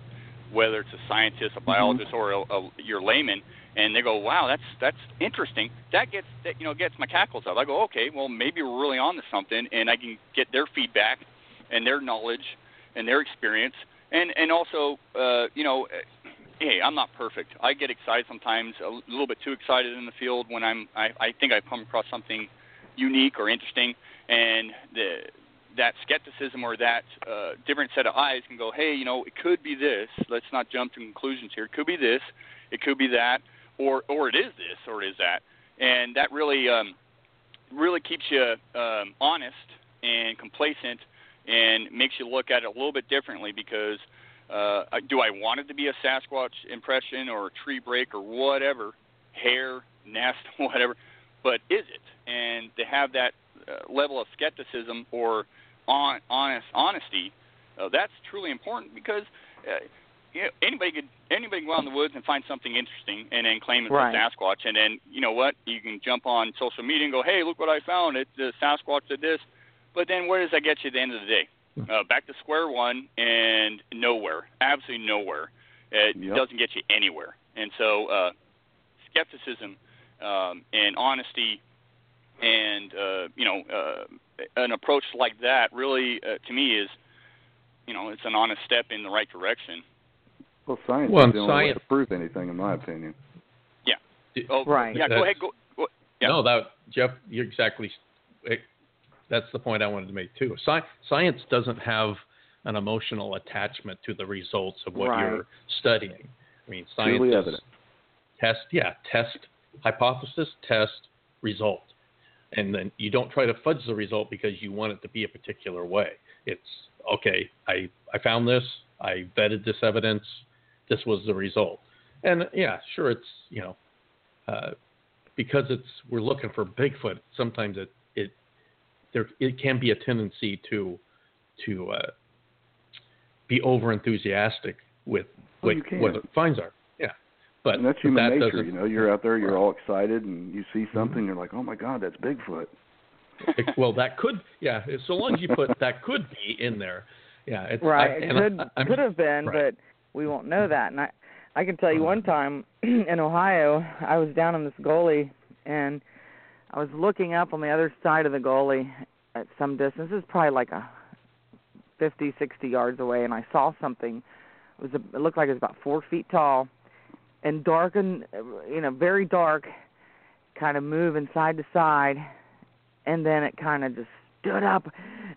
E: whether it's a scientist, a biologist, or a, a, your layman, and they go, "Wow, that's that's interesting." That gets that you know gets my cackles up. I go, "Okay, well maybe we're really on to something," and I can get their feedback and their knowledge and their experience, and and also uh, you know. Hey, I'm not perfect. I get excited sometimes, a little bit too excited in the field when I'm. I, I think I've come across something unique or interesting, and the that skepticism or that uh, different set of eyes can go, hey, you know, it could be this. Let's not jump to conclusions here. It could be this. It could be that, or or it is this, or it is that, and that really um, really keeps you um, honest and complacent, and makes you look at it a little bit differently because. Uh, do I want it to be a Sasquatch impression or a tree break or whatever, hair, nest, whatever, but is it? And to have that uh, level of skepticism or on, honest honesty, uh, that's truly important because uh, you know, anybody could anybody can go out in the woods and find something interesting and then claim it's
D: Right.
E: a Sasquatch, and then you know what? You can jump on social media and go, "Hey, look what I found! It the Sasquatch did this," but then where does that get you at the end of the day? Uh, back to square one and nowhere, absolutely nowhere. It
C: Yep.
E: doesn't get you anywhere, and so uh, skepticism um, and honesty and uh, you know uh, an approach like that really uh, to me is you know it's an honest step in the right direction.
C: Well, science
B: Well,
C: is the only way
B: science-
C: to prove anything, in my opinion. Yeah.
E: Oh,
D: Right.
E: Yeah, go ahead. Go. go yeah.
B: No, that Jeff, you're exactly. It, that's the point I wanted to make too. Sci- science doesn't have an emotional attachment to the results of what
D: Right.
B: you're studying. I mean, science
C: Truly
B: is
C: evident.
B: test, yeah, test hypothesis, test result, and then you don't try to fudge the result because you want it to be a particular way. It's okay. I I found this. I vetted this evidence. This was the result. And yeah, sure, it's you know, uh, because it's we're looking for Bigfoot. Sometimes it it there it can be a tendency to to uh, be over enthusiastic with what what the finds are. Yeah, but
C: and that's human
B: that
C: nature, you know. You're out there, you're all excited, and you see mm-hmm. something, you're like, "Oh my God, that's Bigfoot."
B: Well, that could, yeah. So long as you put that could be in there, yeah. It's,
D: Right.
B: I,
D: it
B: and I-
D: could
B: I'm-
D: could have been,
B: right.
D: but we won't know that. And I I can tell you one time in Ohio, I was down in this gully and I was looking up on the other side of the gully at some distance. It was probably like a fifty, sixty yards away, and I saw something. It was a, it looked like it was about four feet tall, and dark and you know very dark, kind of moving side to side, and then it kind of just stood up,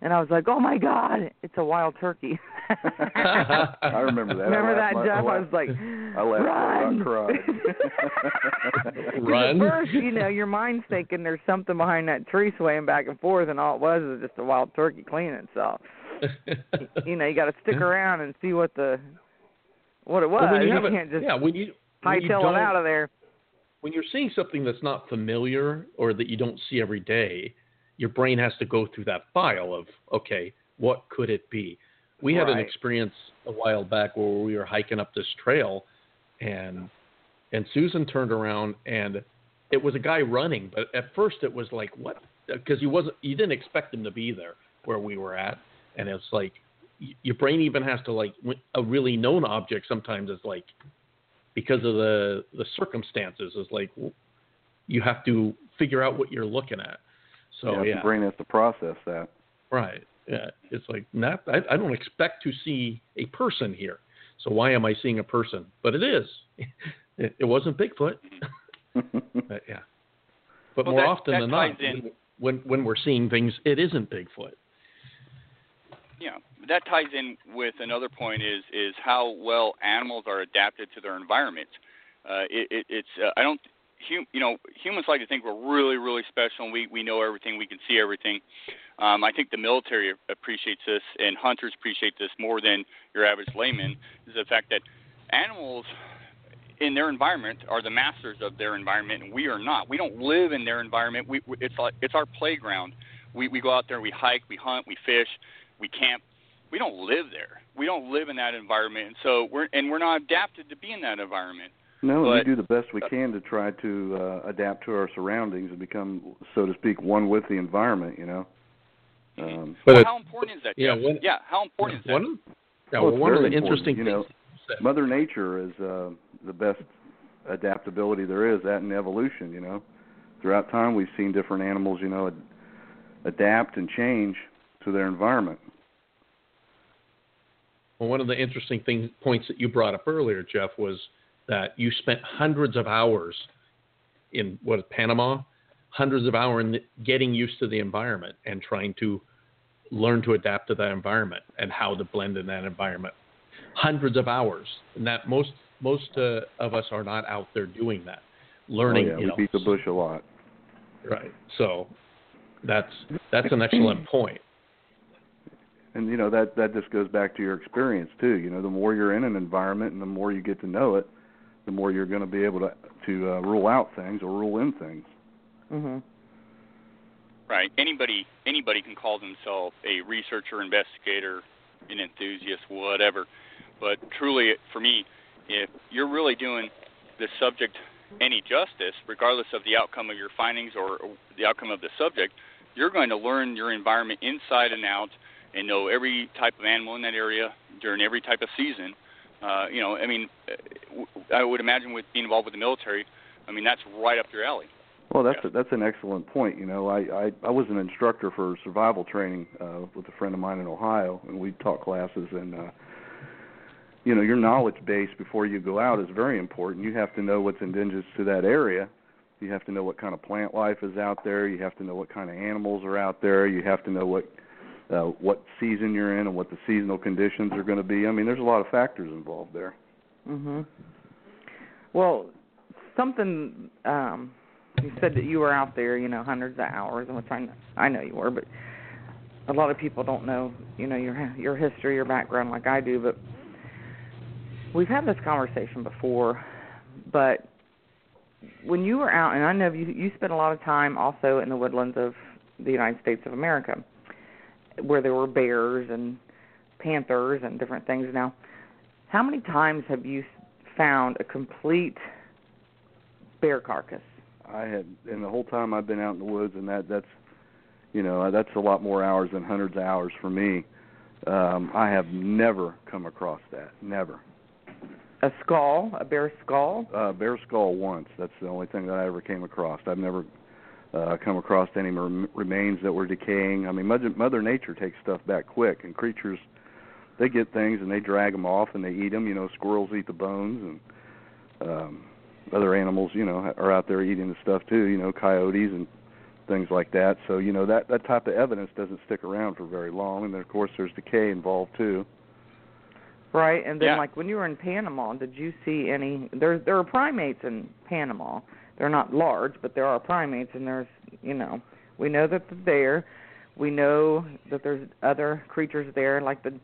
D: and I was like, "Oh my God, it's a wild turkey!"
C: I remember that. I
D: Remember
C: laughed
D: that,
C: my-
D: Jeff?
C: I
D: I was like,
C: I laughed
D: "Run!"
C: till I cried.
B: Run.
D: At first, you know, your mind's thinking there's something behind that tree swaying back and forth, and all it was was just a wild turkey cleaning itself. You know, you got to stick around and see what the what it was.
B: Well, when you
D: you can't just
B: yeah, when you when you
D: hightail
B: don't-
D: it out of there.
B: when you're seeing something that's not familiar or that you don't see every day, your brain has to go through that file of okay, what could it be? We had an experience a while back where we were hiking up this trail, and and Susan turned around and it was a guy running, but at first it was like what? Uh, because he wasn't, you didn't expect him to be there where we were at, and it's like your brain even has to like a really known object sometimes is like because of the the circumstances is like you have to figure out what you're looking at. So
C: yeah,
B: yeah,
C: the brain has to process that.
B: right. Yeah, it's like not. I, I don't expect to see a person here. So why am I seeing a person? But it is. It, it wasn't Bigfoot. But, yeah. But
E: Well,
B: more
E: that-
B: often
E: that
B: than not,
E: in-
B: when when we're seeing things, it isn't Bigfoot.
E: Yeah, that ties in with another point is is how well animals are adapted to their environment. Uh, it, it, it's uh, I don't hum, you know humans like to think we're really really special and we we know everything we can see everything. Um, I think the military appreciates this and hunters appreciate this more than your average layman. Is the fact that animals in their environment are the masters of their environment and we are not. We don't live in their environment. We we- it's like it's our playground. We we go out there, we hike, we hunt, we fish, we camp. We don't live there. We don't live in that environment. And so we're and we're not adapted to be in that environment.
C: No, we do the best we can to try to uh, adapt to our surroundings and become, so to speak, one with the environment. You know. Um,
B: But
E: well, how important is that?
B: yeah,
E: Jeff?
B: when-
E: yeah, how important is that?
B: One yeah,
C: Well,
B: well, one of the
C: very important,
B: interesting
C: you
B: things.
C: know.
B: you said-
C: Mother Nature is uh, the best adaptability there is. That in evolution, you know. Throughout time, we've seen different animals, you know, ad- adapt and change to their environment.
B: Well, one of the interesting things points that you brought up earlier, Jeff, was that you spent hundreds of hours in what Panama, hundreds of hours in getting used to the environment and trying to learn to adapt to that environment and how to blend in that environment. Hundreds of hours, and that most most uh, of us are not out there doing that, learning.
C: oh, yeah,
B: you
C: we
B: know,
C: beat the bush a lot.
B: right. So that's that's an excellent point.
C: And you know that that just goes back to your experience too. You know, the more you're in an environment and the more you get to know it, the more you're going to be able to to uh, rule out things or rule in things.
D: Mhm.
E: Right. Anybody anybody can call themselves a researcher, investigator, an enthusiast, whatever. But truly, for me, if you're really doing the subject any justice, regardless of the outcome of your findings or the outcome of the subject, you're going to learn your environment inside and out and know every type of animal in that area during every type of season. Uh, you know, I mean, uh, I would imagine with being involved with the military, I mean that's right up your alley.
C: Well, that's
E: Yeah.
C: a, that's an excellent point. You know, I, I I was an instructor for survival training uh, with a friend of mine in Ohio, and we taught classes. And uh, you know, your knowledge base before you go out is very important. You have to know what's indigenous to that area. You have to know what kind of plant life is out there. You have to know what kind of animals are out there. You have to know what uh, what season you're in and what the seasonal conditions are going to be. I mean, there's a lot of factors involved there.
D: Mhm. Well, something um you said that you were out there, you know, hundreds of hours, and which know, I know you were, but a lot of people don't know, you know, your your history, your background like I do, but we've had this conversation before, but when you were out, and I know you you spent a lot of time also in the woodlands of the United States of America, where there were bears and panthers and different things. Now, how many times have you found a complete bear carcass?
C: I had, and the whole time I've been out in the woods, and that that's, you know, that's a lot more hours than hundreds of hours for me. Um, I have never come across that. Never.
D: A skull, a bear skull?
C: Uh, bear skull once. That's the only thing that I ever came across. I've never uh, come across any rem- remains that were decaying. I mean, Mother, Mother Nature takes stuff back quick, and creatures, they get things and they drag them off and they eat them. You know, squirrels eat the bones, and um, other animals, you know, are out there eating the stuff too. You know, coyotes and things like that. So you know that that type of evidence doesn't stick around for very long, and then of course there's decay involved too.
D: Right, and then
E: Yeah.
D: like when you were in Panama, did you see any? There, there are primates in Panama. They're not large, but there are primates, and there's, you know, we know that they're there. We know that there's other creatures there, like the,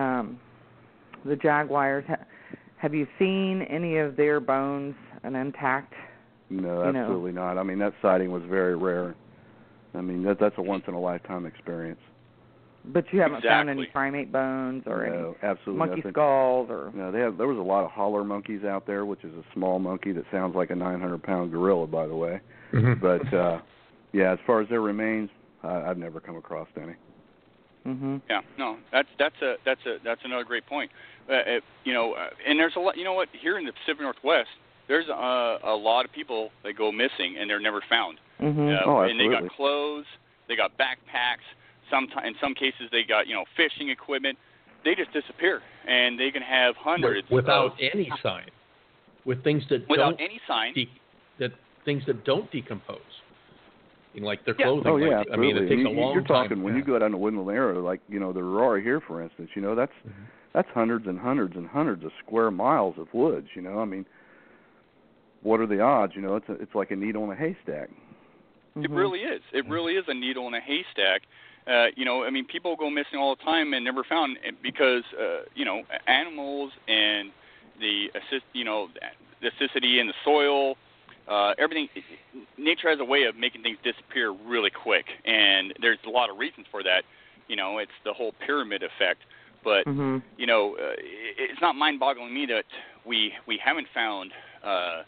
D: um, the jaguars. Have you seen any of their bones and intact?
C: No,
D: You know.
C: absolutely not. I mean that sighting was very rare. I mean that that's a once in a lifetime experience.
D: But you haven't found any primate bones or
C: no,
D: any
C: absolutely
D: monkey
C: nothing.
D: skulls or
C: No, they have. There was a lot of howler monkeys out there, which is a small monkey that sounds like a 900 pound gorilla, by the way.
B: Mhm.
C: But uh, yeah, as far as their remains, I, I've never come across any.
D: Mm-hmm.
E: Yeah, no, that's that's a that's a that's another great point. Uh, uh, you know, uh, and there's a lot. You know what? Here in the Pacific Northwest, there's a, a lot of people that go missing and they're never found.
D: Mm-hmm.
E: Uh,
C: Oh,
E: and they got clothes, they got backpacks. Sometimes, in some cases, they got you know fishing equipment. They just disappear, and they can have hundreds
B: without
E: of,
B: any sign, with things that
E: without
B: don't
E: any sign.
B: de- that things that don't decompose, You know, like their
E: Yeah.
B: clothing.
C: Oh yeah,
B: like, I mean, it
C: absolutely.
B: takes
C: You-
B: a
C: you-
B: long
C: You're talking
B: time.
C: when
B: yeah.
C: you go down to Woodland area, like you know the Aurora here, for instance. You know that's
B: Mhm.
C: that's hundreds and hundreds and hundreds of square miles of woods. You know, I mean, what are the odds? You know, it's a, it's like a needle in a haystack.
E: It
D: Mhm.
E: really is. It really is a needle in a haystack. Uh, you know, I mean, people go missing all the time and never found because uh, you know animals and the assist, you know, the acidity in the soil, uh, everything. Nature has a way of making things disappear really quick, and there's a lot of reasons for that. You know, it's the whole pyramid effect. But
D: Mhm.
E: you know, uh, it- it's not mind-boggling me that we we haven't found uh,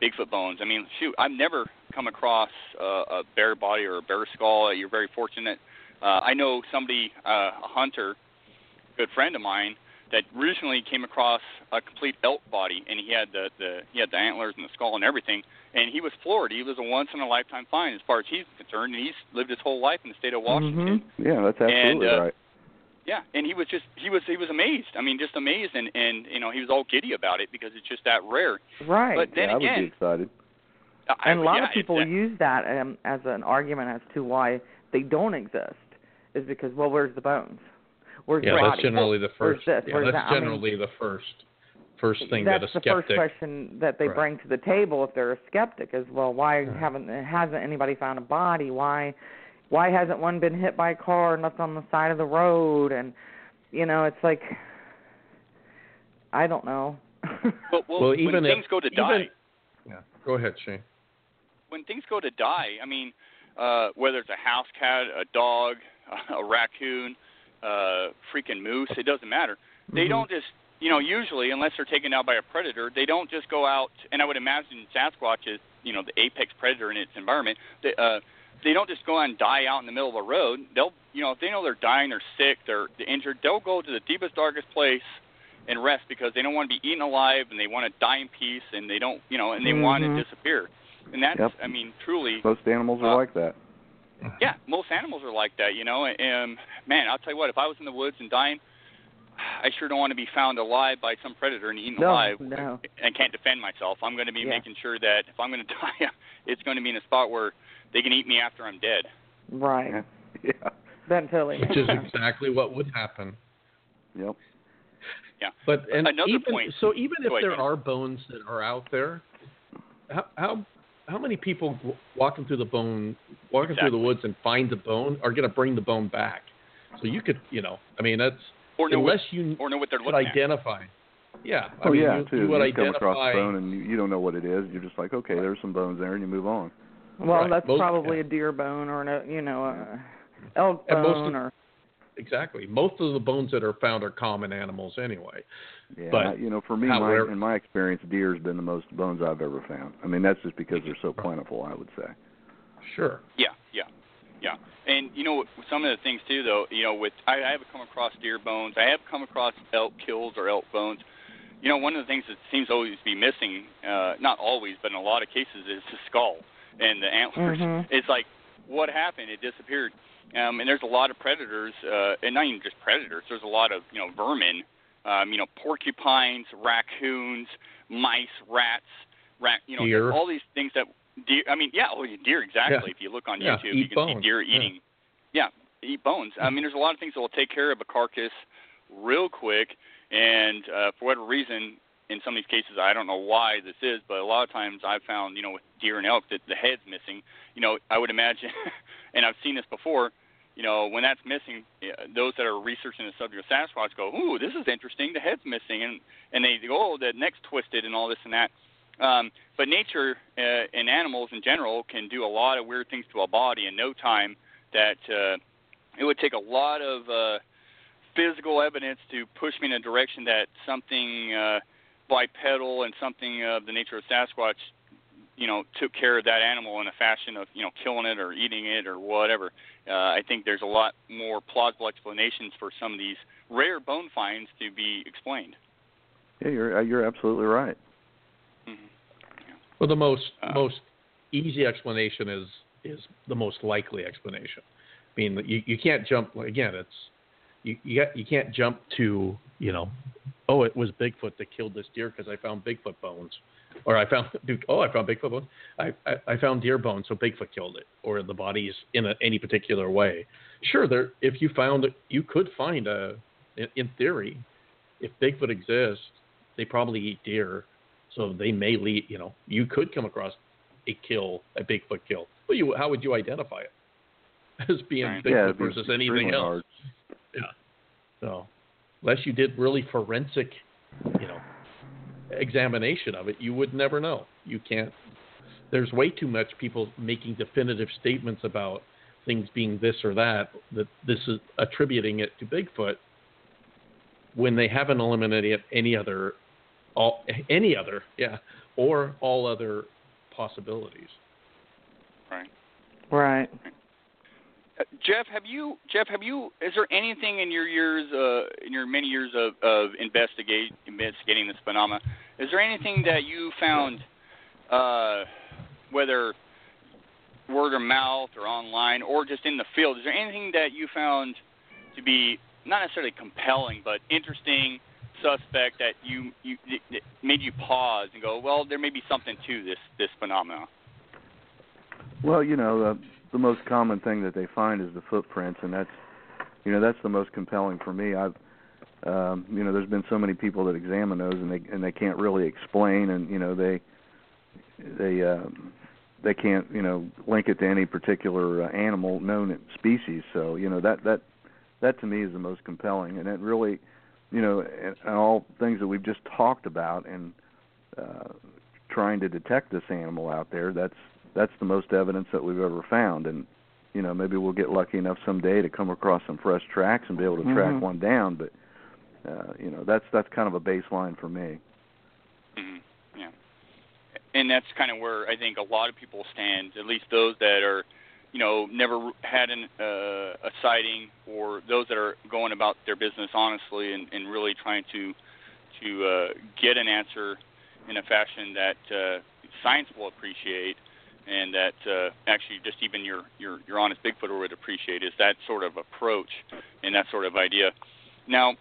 E: Bigfoot bones. I mean, shoot, I've never come across uh, a bear body or a bear skull. You're very fortunate. Uh, I know somebody, uh, a hunter, good friend of mine, that recently came across a complete elk body, and he had the the he had the antlers and the skull and everything, and he was floored. He was a once in a lifetime find as far as he's concerned, and he's lived his whole life in the state of Washington.
C: Yeah, that's absolutely
E: uh,
C: right.
E: Yeah, and he was just he was he was amazed. I mean, just amazed, and and you know he was all giddy about it because it's just that rare.
D: Right.
E: But then
C: yeah, I would be
E: again,
C: excited.
E: I,
D: and a lot
E: yeah,
D: of people
E: it's,
D: use that um, as an argument as to why they don't exist, is because well, where's the bones? Where's
B: Yeah,
D: the
B: that's generally the
D: Where's
B: first.
D: this?
B: Yeah,
D: Where's
B: that's
D: that? I mean,
B: generally the first first thing
D: that's
B: that a skeptic,
D: the first question that they
B: Right.
D: bring to the table if they're a skeptic is well why
B: Right.
D: haven't hasn't anybody found a body why why hasn't one been hit by a car and left on the side of the road and you know it's like i don't know
E: well, well,
B: Well,
E: when
B: even if-
E: things go to
B: even-
E: die,
B: Yeah. Go ahead, Shane.
E: when things go to die, I mean, uh, whether it's a house cat, a dog, a raccoon, uh, freaking moose, it doesn't matter. They
D: Mhm.
E: don't just, you know, usually unless they're taken out by a predator, they don't just go out. And I would imagine Sasquatch is, you know, the apex predator in its environment. They, uh, they don't just go out and die out in the middle of a road. They'll, you know, if they know they're dying, they're sick, they're, injured, they'll go to the deepest, darkest place and rest because they don't want to be eaten alive and they want to die in peace and they don't, you know, and they want
D: Mhm.
E: to disappear. And that's,
C: Yep.
E: I mean, truly,
C: Most animals are
E: Uh,
C: like that.
E: yeah, most animals are like that, you know. And man, I'll tell you what, if I was in the woods and dying, I sure don't want to be found alive by some predator and eaten
D: No,
E: alive
D: no.
E: and can't defend myself. I'm going to be
D: Yeah.
E: making sure that if I'm going to die, it's going to be in a spot where they can eat me after I'm dead.
D: right
C: Yeah.
D: that totally
B: Which is exactly what would happen.
C: Yep. Yeah.
B: But and
E: Another
B: even
E: point-
B: so, even if
E: ahead,
B: there
E: Ken.
B: are bones that are out there, how how how many people walking through the bone, walking through the woods and find the bone are going to bring the bone back? So you could, you know, I mean, that's
E: Or know
B: unless
E: what,
B: you
E: or know what they're
B: could
E: looking at.
B: identify. Yeah. I
C: Oh
B: mean,
C: yeah,
B: you,
C: too.
B: you would
C: you come across
B: identify.
C: a bone and you, you don't know what it is. You're just like, okay, there's some bones there, and you move on.
D: well
B: Right.
D: that's
B: Most-
D: probably
B: yeah.
D: a deer bone or a you know a elk
B: And most
D: bone
B: of-
D: or
B: Exactly. Most of the bones that are found are common animals anyway.
C: Yeah,
B: But,
C: you know, for me,
B: however-
C: my, in my experience, deer's been the most bones I've ever found. I mean, that's just because they're so plentiful. I would say.
B: Sure.
E: Yeah, yeah, yeah. And you know, some of the things too, though, you know, with I, I have come across deer bones. I have come across elk kills or elk bones. You know, one of the things that seems to always be missing, uh, not always, but in a lot of cases, is the skull and the antlers.
D: Mhm.
E: It's like, what happened? It disappeared. Um, and there's a lot of predators, uh, and not even just predators. There's a lot of you know vermin. Um, you know, porcupines, raccoons, mice, rats, rat. You know,
B: Deer.
E: all these things that deer. I mean, yeah, oh, deer exactly.
B: Yeah.
E: If you look on
B: Yeah,
E: YouTube,
B: eat
E: you can see
B: bones.
E: deer
B: Yeah.
E: eating. Yeah. eat bones. I mean, there's a lot of things that will take care of a carcass real quick, and uh, for whatever reason, in some of these cases, I don't know why this is, but a lot of times I've found, you know, with deer and elk, that the head's missing. You know, I would imagine, and I've seen this before. You know, when that's missing, uh, those that are researching the subject of Sasquatch go, "Ooh, this is interesting. The head's missing," and and they go, "Oh, the neck's twisted," and all this and that. Um, but nature uh, and animals in general can do a lot of weird things to a body in no time that uh, it would take a lot of uh, physical evidence to push me in a direction that something uh, bipedal and something of the nature of Sasquatch, you know, took care of that animal in a fashion of you know killing it or eating it or whatever. Uh, I think there's a lot more plausible explanations for some of these rare bone finds to be explained.
C: Yeah, you're uh, you're absolutely right.
E: Mm-hmm.
B: Well, the most
E: Uh,
B: most easy explanation is is the most likely explanation. I mean, you you can't jump again. It's you you, got, you can't jump to you know, oh, it was Bigfoot that killed this deer because I found Bigfoot bones, or I found dude, oh, I found Bigfoot bones. I, I I found deer bones, so Bigfoot killed it, or the body's in a, any particular way. Sure, there if you found you could find a in, in theory, if Bigfoot exists, they probably eat deer, so they may lead. You know, you could come across a kill, a Bigfoot kill. Well, you how would you identify it as being
E: Right.
B: Bigfoot
C: yeah,
B: versus anything else?
C: hard.
B: So, unless you did really forensic, you know, examination of it, you would never know. You can't. There's way too much people making definitive statements about things being this or that. That this is attributing it to Bigfoot when they haven't eliminated any other, all any other, yeah, or all other possibilities.
E: Right.
D: Right.
E: Uh, Jeff, have you Jeff, have you is there anything in your years uh in your many years of of investigate investigating this phenomena, is there anything that you found uh whether word of mouth or online or just in the field, is there anything that you found to be not necessarily compelling but interesting suspect that you you that made you pause and go, well, there may be something to this this phenomenon.
C: Well, you know, the the most common thing that they find is the footprints, and that's, you know, that's the most compelling for me. I've, um, you know, there's been so many people that examine those, and they and they can't really explain, and you know, they, they, um, they can't, you know, link it to any particular uh, animal known species. So, you know, that that that to me is the most compelling, and it really, you know, and, and all things that we've just talked about, and uh, trying to detect this animal out there. That's that's the most evidence that we've ever found. And you know maybe we'll get lucky enough someday to come across some fresh tracks and be able to
D: Mhm.
C: track one down. But uh you know that's that's kind of a baseline for me.
E: Hmm Yeah, and that's kind of where I think a lot of people stand. At least those that are, you know, never had an, uh, a sighting, or those that are going about their business honestly and, and really trying to to uh, get an answer in a fashion that uh, science will appreciate, and that uh, actually just even your your your honest Bigfooter would appreciate is that sort of approach and that sort of idea. Now,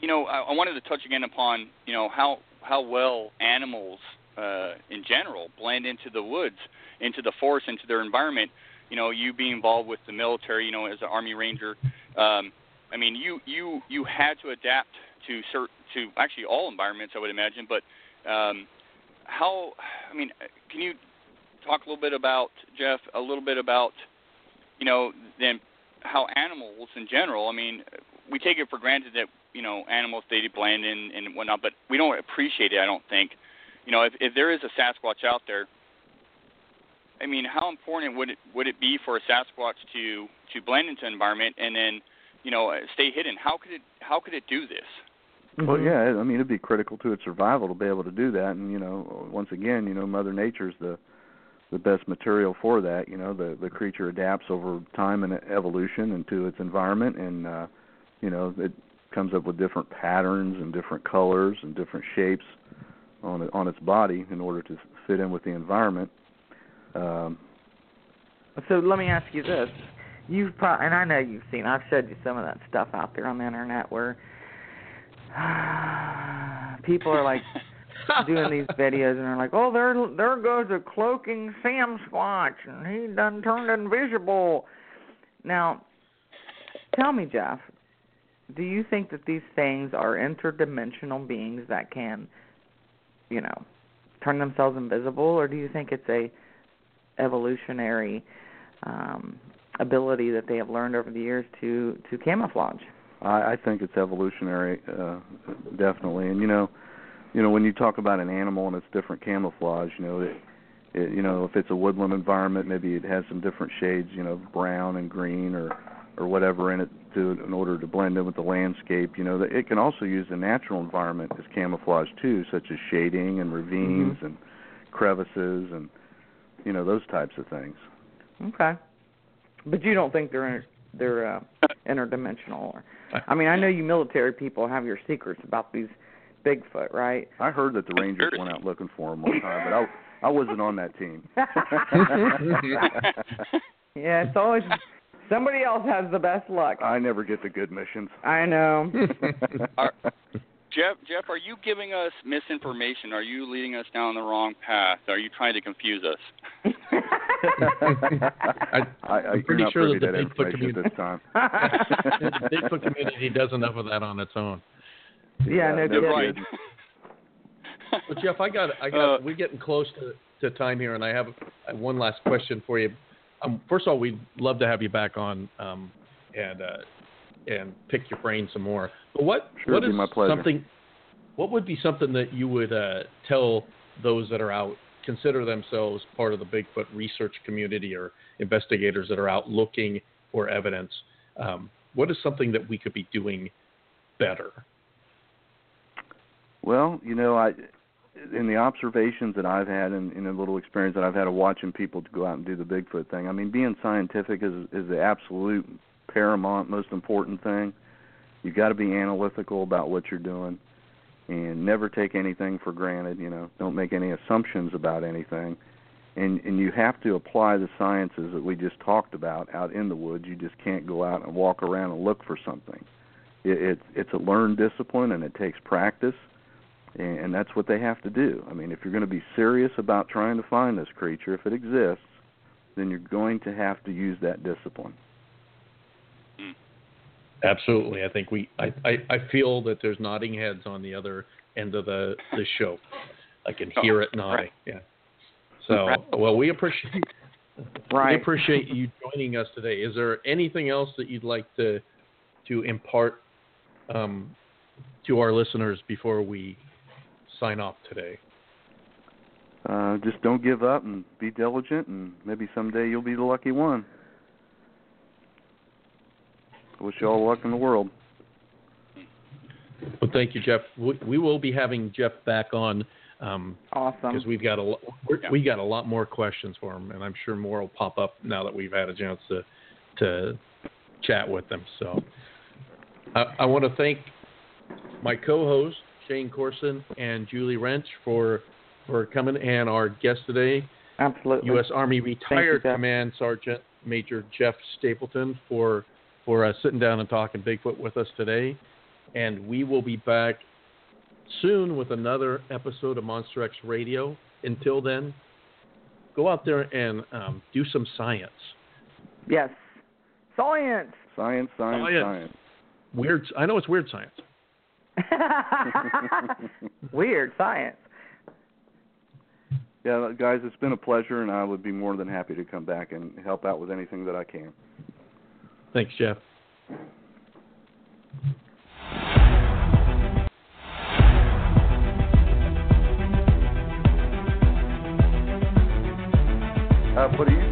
E: you know, I, I wanted to touch again upon you know how how well animals uh, in general blend into the woods, into the forest, into their environment. You know, you being involved with the military, you know, as an Army Ranger. Um, I mean, you you you had to adapt to cert to actually all environments, I would imagine. But um, how? I mean, can you talk a little bit about Jeff? A little bit about you know then how animals in general. I mean, we take it for granted that you know animals they blend in and whatnot, but we don't appreciate it. I don't think. You know, if if there is a Sasquatch out there, I mean, how important would it would it be for a Sasquatch to to blend into an environment and then you know stay hidden? How could it how could it do this?
C: well yeah i mean it'd be critical to its survival to be able to do that and you know once again you know mother nature's the the best material for that you know the the creature adapts over time and evolution into its environment and uh you know it comes up with different patterns and different colors and different shapes on it, on its body in order to fit in with the environment um
D: So let me ask you this: You've pro- and I know you've seen. I've showed you some of that stuff out there on the internet where people are like doing these videos and they're like, "Oh, there, there goes a cloaking Sam Squatch, and he done turned invisible." Now, tell me, Jeff, do you think that these things are interdimensional beings that can, you know, turn themselves invisible, or do you think it's a evolutionary um, ability that they have learned over the years to to camouflage?
C: I, I think it's evolutionary, uh, definitely. And you know, you know, when you talk about an animal and its different camouflage, you know, it, it, you know, if it's a woodland environment, maybe it has some different shades, you know, brown and green, or or whatever in it to in order to blend in with the landscape. You know, it can also use the natural environment as camouflage too, such as shading and ravines
D: Mm-hmm.
C: and crevices and you know those types of things.
D: Okay. But you don't think they're inter- they're uh, interdimensional or I mean, I know you military people have your secrets about these Bigfoot, right?
C: I heard that the Rangers went out looking for him one time, but I I wasn't on that team.
D: yeah, it's always somebody else has the best luck.
C: I never get the good missions.
D: I know.
E: Are- Jeff, Jeff, are you giving us misinformation? Are you leading us down the wrong path? Are you trying to confuse us?
B: I,
C: I, I,
B: I'm pretty sure that the
C: that
B: Bigfoot community,
C: this time.
B: the Bigfoot community does enough of that on its own.
D: Yeah, no
C: Yeah,
D: kidding.
E: right.
B: But Jeff, I got, I got,
E: Uh,
B: we're getting close to, to time here, and I have uh, one last question for you. Um, first of all, we'd love to have you back on, um, and uh, and pick your brain some more. But what,
C: Sure,
B: what
C: it'd
B: is
C: be my
B: something? What would be something that you would uh, tell those that are out, consider themselves part of the Bigfoot research community or investigators that are out looking for evidence? Um, what is something that we could be doing better?
C: Well, you know, I in the observations that I've had and in a little experience that I've had of watching people to go out and do the Bigfoot thing. I mean, being scientific is is the absolute paramount, most important thing. You got to be analytical about what you're doing, and never take anything for granted. You know, don't make any assumptions about anything, and and you have to apply the sciences that we just talked about out in the woods. You just can't go out and walk around and look for something. It, it's it's a learned discipline, and it takes practice and, and that's what they have to do. I mean, if you're going to be serious about trying to find this creature, if it exists, then you're going to have to use that discipline.
B: Absolutely. I think we I, I, I feel that there's nodding heads on the other end of the, the show. I can hear it nodding. Yeah. So well we appreciate we appreciate you joining us today. Is there anything else that you'd like to to impart um, to our listeners before we sign off today?
C: Uh, just don't give up and be diligent, and maybe someday you'll be the lucky one. I wish you all luck in the world.
B: Well, thank you, Jeff. We, we will be having Jeff back on um,
D: Awesome.
B: because we've got a lo- we're, we got a lot more questions for him, and I'm sure more will pop up now that we've had a chance to to chat with them. So I, I want to thank my co-host Shane Corson and Julie Rench for for coming, and our guest today,
D: Absolutely.
B: U.S. Army retired
D: Jeff.
B: Command Sergeant Major Jeff Stapleton for for uh, sitting down and talking Bigfoot with us today. And we will be back soon with another episode of Monster X Radio. Until then, go out there and um, do some science.
D: Yes. Science.
C: Science, science,
B: Science.
C: science.
B: Weird. I know it's weird science.
D: Weird science.
C: Yeah, guys, it's been a pleasure, and I would be more than happy to come back and help out with anything that I can.
B: Thanks, Jeff.
C: Uh, but are you